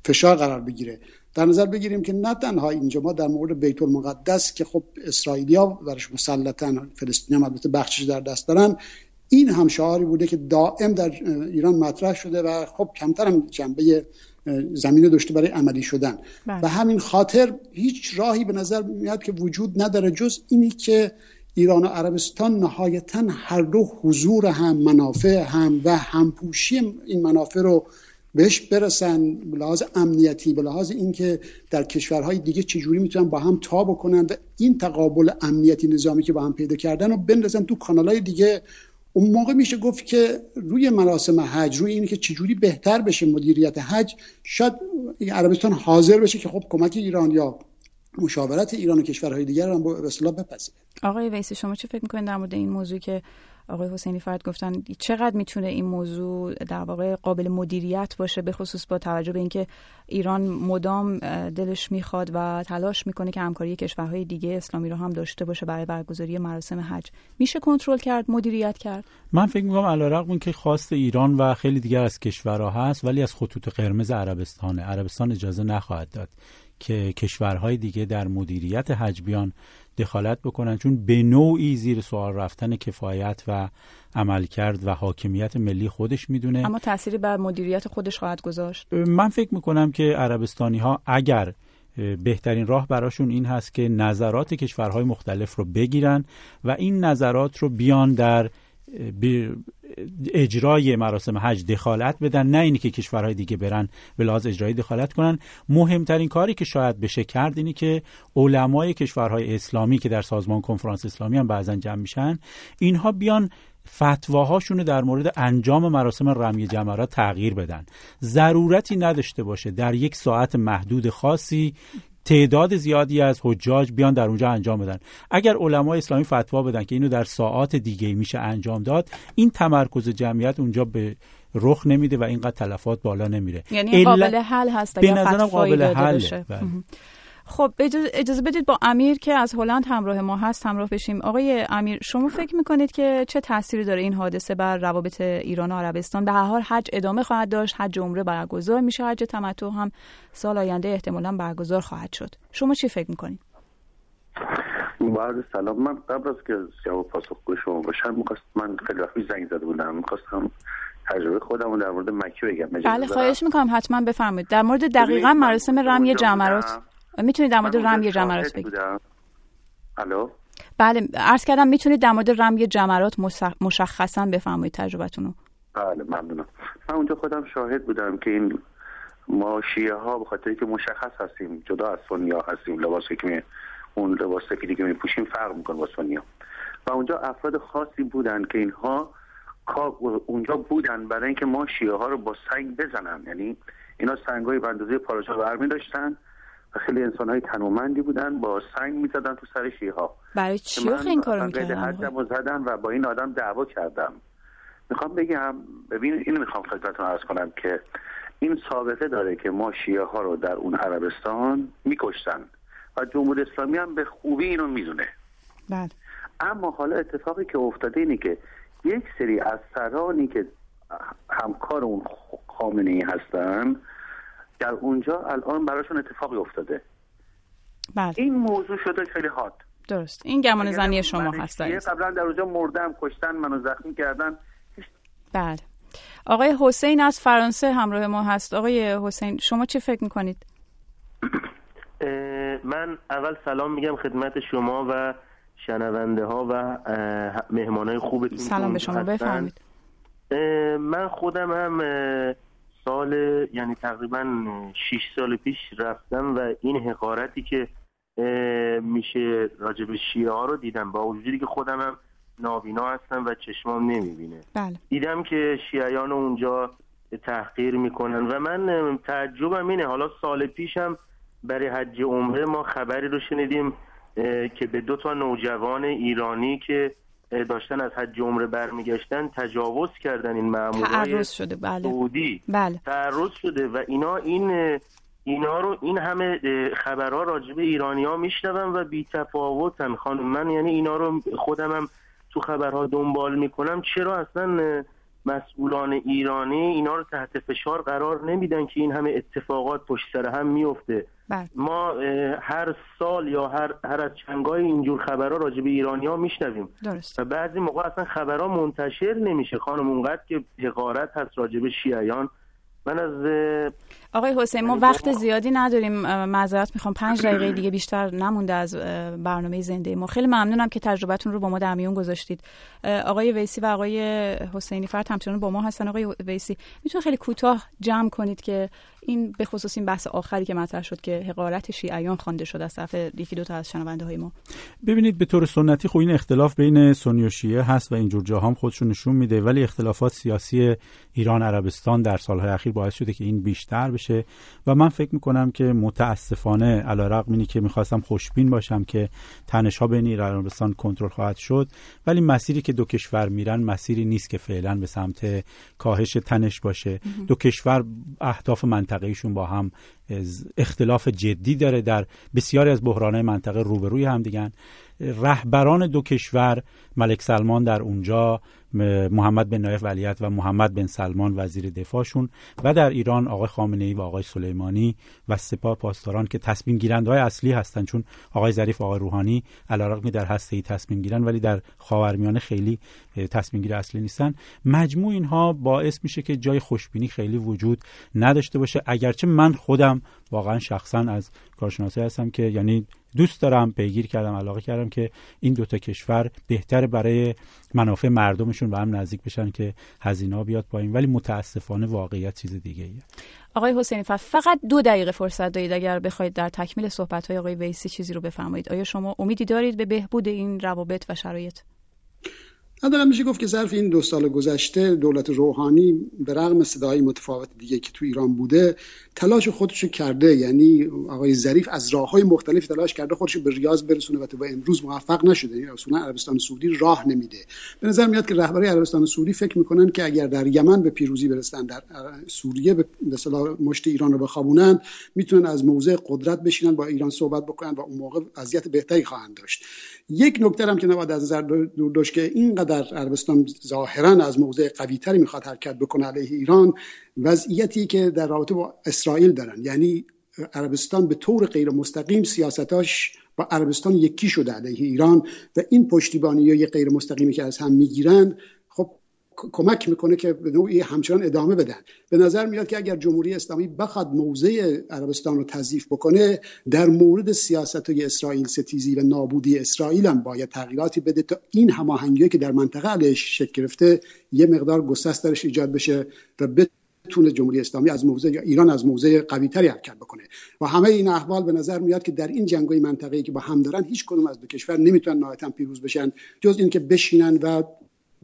فشار قرار بگیره. در نظر بگیریم که نه تنها اینجا ما در مورد بیت المقدس که خب اسرائیلیا برش مسلطن فلسطینی هم البته بخشش در دست دارن این هم شعاری بوده که دائم در ایران مطرح شده و خب کمتر هم جنبه زمینه داشته برای عملی شدن بله. و همین خاطر هیچ راهی به نظر میاد که وجود نداره جز اینی که ایران و عربستان نهایتا هر دو حضور هم منافع هم و همپوشی این منافع رو بهش برسن به لحاظ امنیتی به لحاظ اینکه در کشورهای دیگه چجوری می‌تونن با هم تا بکنن و این تقابل امنیتی نظامی که با هم پیدا کردن و بندازن تو کانالهای دیگه اون موقع میشه گفت که روی مراسم حج روی اینکه که چجوری بهتر بشه مدیریت حج شاید عربستان حاضر بشه که خب کمک ایران یا مشاورت ایران و کشورهای دیگر هم به اصطلاح بپذیره. آقای ویسی شما چه فکر می‌کنید در مورد این موضوع که آقای حسینی فرد گفتن چقدر می‌تونه این موضوع در واقع قابل مدیریت باشه به خصوص با توجه به اینکه ایران مدام دلش می‌خواد و تلاش می‌کنه که همکاری کشورهای دیگه اسلامی رو هم داشته باشه برای برگزاری مراسم حج. میشه کنترل کرد مدیریت کرد؟ من فکر می‌کنم علیرغم اینکه خواست ایران و خیلی دیگر از کشورها هست ولی از خطوط قرمز عربستانه. عربستان اجازه نخواهد داد که کشورهای دیگه در مدیریت حج بیان دخالت بکنن. چون به نوعی زیر سوال رفتن کفایت و عملکرد و حاکمیت ملی خودش می‌دونه. اما تأثیری بر مدیریت خودش خواهد گذاشت. من فکر می‌کنم که عربستانی ها اگر بهترین راه براشون این هست که نظرات کشورهای مختلف رو بگیرن و این نظرات رو بیان در اجرای مراسم حج دخالت بدن نه اینی که کشورهای دیگه برن به لحاظ اجرایی دخالت کنن. مهمترین کاری که شاید بشه کرد اینی که علمای کشورهای اسلامی که در سازمان کنفرانس اسلامی هم بعضا جمع میشن اینها بیان فتواهاشون در مورد انجام مراسم رمی جمرات تغییر بدن. ضرورتی نداشته باشه در یک ساعت محدود خاصی تعداد زیادی از حجاج بیان در اونجا انجام بدن. اگر علمای اسلامی فتوا بدن که اینو در ساعات دیگه میشه انجام داد این تمرکز جمعیت اونجا به رخ نمیده و اینقدر تلفات بالا نمیره. یعنی قابل حل هست به نظرم قابل حل خب اجازه بدید با امیر که از هلند همراه ما هست همراه بشیم. آقای امیر شما فکر می‌کنید که چه تاثیری داره این حادثه بر روابط ایران و عربستان؟ به هر حال حج ادامه خواهد داشت حج عمره برگزار میشه حج تمتع هم سال آینده احتمالا برگزار خواهد شد. شما چی فکر می‌کنید؟ بعد سلام. من قبل از که جواب پاسخگوی شما باشم می‌خواست من خیلی وقتی زنگ زده بودم. می‌خواستم تجربه خودم در مورد مکه بگم. بله خواهش می‌کنم حتما بفرمایید. در مورد دقیقا مراسم رمی جمرات می‌تونید در مورد رمی جمرات بگید. الو؟ بله عرض کردم می‌تونید در مورد رمی جمرات مشخصا بفرمایید تجربتون رو بله ممنونم. من اونجا خودم شاهد بودم که این ما شیعه ها به خاطر که مشخص هستیم جدا از سنی ها هستیم لباس که اون لباس سفیدی که میپوشیم فرق می‌کنه با سنی ها و اونجا افراد خاصی بودن که اینها اونجا بودن برای اینکه ما شیعه ها رو با سنگ بزنن. یعنی اینا سنگ های به اندازه پاراشا برمی داشتن خیلی انسان های تنومندی بودن با سنگ می‌زدن تو سر شیعه ها برای چی این کارو می‌کردن؟ زدم و با این آدم دعوا کردم. می‌خوام بگم ببین اینو می‌خوام خدمتتون عرض کنم که این سابقه داره که ما شیعه ها رو در اون عربستان میکشتن و جمهوری اسلامی هم به خوبی اینو می‌دونه. بله. اما حالا اتفاقی که افتاده اینه که یک سری از سرانی که همکار اون خامنه ای هستن در اونجا الان براشون اتفاقی افتاده. بله. این موضوع شده خیلی هات درست. این گمان زنی شما هست قبلا در اونجا مردم کشتن منو زخمی کردن. بله. آقای حسین از فرانسه همراه ما هست. آقای حسین شما چی فکر می‌کنید؟ من اول سلام میگم خدمت شما و شنونده ها و مهمان های خوبتون سلام به شما. بفرمایید. من خودم هم سال یعنی تقریبا 6 سال پیش رفتم و این حقارتی که میشه راجب شیعه ها رو دیدم. با وجودی که خودم هم نابینا هستم و چشمام نمی‌بینه. بله. دیدم که شیعیان اونجا تحقیر می‌کنن و من تعجبم اینه. حالا سال پیشم برای حج عمره ما خبری رو شنیدیم که به دو تا نوجوان ایرانی که داشتن از حج عمره برمیگشتن تجاوز کردن این مامورای تعرض شده. بله. سعودی. بله. تعرض شده و اینا این اینا رو این همه خبرها راجع به ایرانی ها میشنوم و بی تفاوتن خانم من یعنی اینا رو خودمم تو خبرها دنبال می‌کنم. چرا اصلا مسئولان ایرانی اینا رو تحت فشار قرار نمیدن که این همه اتفاقات پشت سر هم میفته بله. ما هر سال یا هر هر از چنگای اینجور خبرها راجع به ایرانی ها میشنویم. و بعضی موقع اصلا خبرها منتشر نمیشه خانم اونقدر که حقارت هست راجع به شیعیان من از آقای حسین ما وقت زیادی نداریم معذرت می‌خوام. پنج دقیقه دیگه بیشتر نمونده از برنامه زنده ما. خیلی ممنونم که تجربتون رو با ما در میون گذاشتید. آقای ویسی و آقای حسینی فرد همچنان با ما هستن. آقای ویسی می‌تونید خیلی کوتاه جمع کنید که این به خصوص این بحث آخری که مطرح شد که حقارت شیعیان خوانده شد از طرف یکی دو تا از شنونده های ما. ببینید به طور سنتی خب این اختلاف بین سنی و شیعه هست و اینجور جاها هم خودشون نشون میده ولی اختلافات سیاسی ایران عربستان در سالهای اخیر باعث شده که این بیشتر بشه. و من فکر می‌کنم که متاسفانه علیرغم اینی که می‌خواستم خوشبین باشم که تنش ها بین ایران عربستان کنترل خواهد شد ولی مسیری که دو کشور میرن مسیری نیست که فعلا به سمت کاهش تنش باشه. دو کشور اهداف منطقه‌ایشون با هم اختلاف جدی داره در بسیاری از بحرانهای منطقه روبروی هم دیگن رهبران دو کشور ملک سلمان در اونجا محمد بن نایف ولیت و محمد بن سلمان وزیر دفاعشون و در ایران آقای خامنه ای و آقای سلیمانی و سپاه پاسداران که تصمیم گیرنده های اصلی هستند چون آقای ظریف آقای روحانی علیرغم در هسته ای تصمیم گیرن ولی در خاورمیانه خیلی تصمیم گیر اصلی نیستن. مجموع اینها باعث میشه که جای خوشبینی خیلی وجود نداشته باشه. اگرچه من خودم واقعا شخصا از کارشناسی هستم که یعنی دوست دارم پیگیر کردم علاقه کردم که این دوتا کشور بهتر برای منافع مردمشون به هم نزدیک بشن که هزینه بیاد پایین. ولی متاسفانه واقعیت چیز دیگه ایه. آقای حسینی فقط دو دقیقه فرصت دارید اگر بخواید در تکمیل صحبت های آقای ویسی چیزی رو بفرمایید. آیا شما امیدی دارید به بهبود این روابط و شرایط؟ حداقل میشه گفت که ظرف این دو سال گذشته دولت روحانی به رغم صداهای متفاوت دیگه که تو ایران بوده تلاش خودش کرده. یعنی آقای ظریف از راه های مختلف تلاش کرده خودش به ریاض برسونه و تا امروز موفق نشده. یعنی اصولا عربستان سعودی راه نمیده. به نظر میاد که رهبری عربستان سعودی فکر می‌کنن که اگر در یمن به پیروزی برسن در سوریه به اصطلاح مشت ایران رو بخوابونن می‌تونن از موضع قدرت بشینن با ایران صحبت بکنن و اون موقع وضعیت بهتری خواهند داشت. یک نکته هم که نباید از نظر دور که اینقدر عربستان ظاهرا از موضع قوی تری می‌خواد حرکت بکنه علیه ایران وضعیتی که در رابطه با اسرائیل دارن. یعنی عربستان به طور غیر مستقیم سیاستاش با عربستان یکی شده علیه ایران و این پشتیبانی های غیر مستقیمی که از هم می‌گیرن کمک می‌کنه که به نوعی همچنان ادامه بدن. به نظر میاد که اگر جمهوری اسلامی بخواد موضع عربستان رو تضعیف بکنه در مورد سیاست های اسرائیل ستیزی و نابودی اسرائیل هم باید تغییراتی بده تا این هماهنگی که در منطقه علیش شکل گرفته یه مقدار گسست درش ایجاد بشه و بتونه جمهوری اسلامی از موضع ایران از موضع قوی تری حرکت بکنه. و همه این احوال به نظر میاد که در این جنگای منطقه‌ای که با هم دارن هیچ کدوم از دو کشور نمی‌تونن نهایتا پیروز بشن جز اینکه بشینن و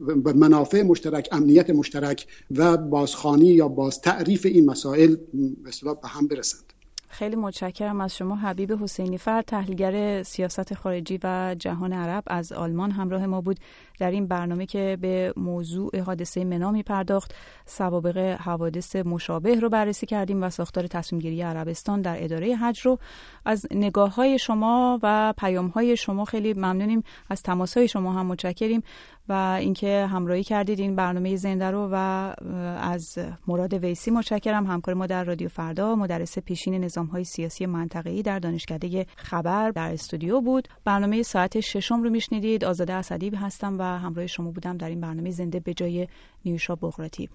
به منافع مشترک امنیت مشترک و بازخانی یا باز تعریف این مسائل به به هم برسند. خیلی متشکرم از شما حبیب حسینی فرد تحلیلگر سیاست خارجی و جهان عرب از آلمان. همراه ما بود در این برنامه که به موضوع حادثه منا می پرداخت سوابق حوادث مشابه رو بررسی کردیم و ساختار تصمیم گیری عربستان در اداره حج رو از نگاه های شما و پیام های شما خیلی ممنونیم. از تماس های شما هم متشکریم. و اینکه همراهی کردید این برنامه زنده رو و از مراد ویسی متشکرم. همکار ما در رادیو فردا مدرس پیشین نظام های سیاسی منطقه‌ای در دانشکده خبر در استودیو بود. برنامه ساعت ششم رو میشنیدید. آزاده اسدی هستم و همراه شما بودم در این برنامه زنده به جای نیوشا بغراتی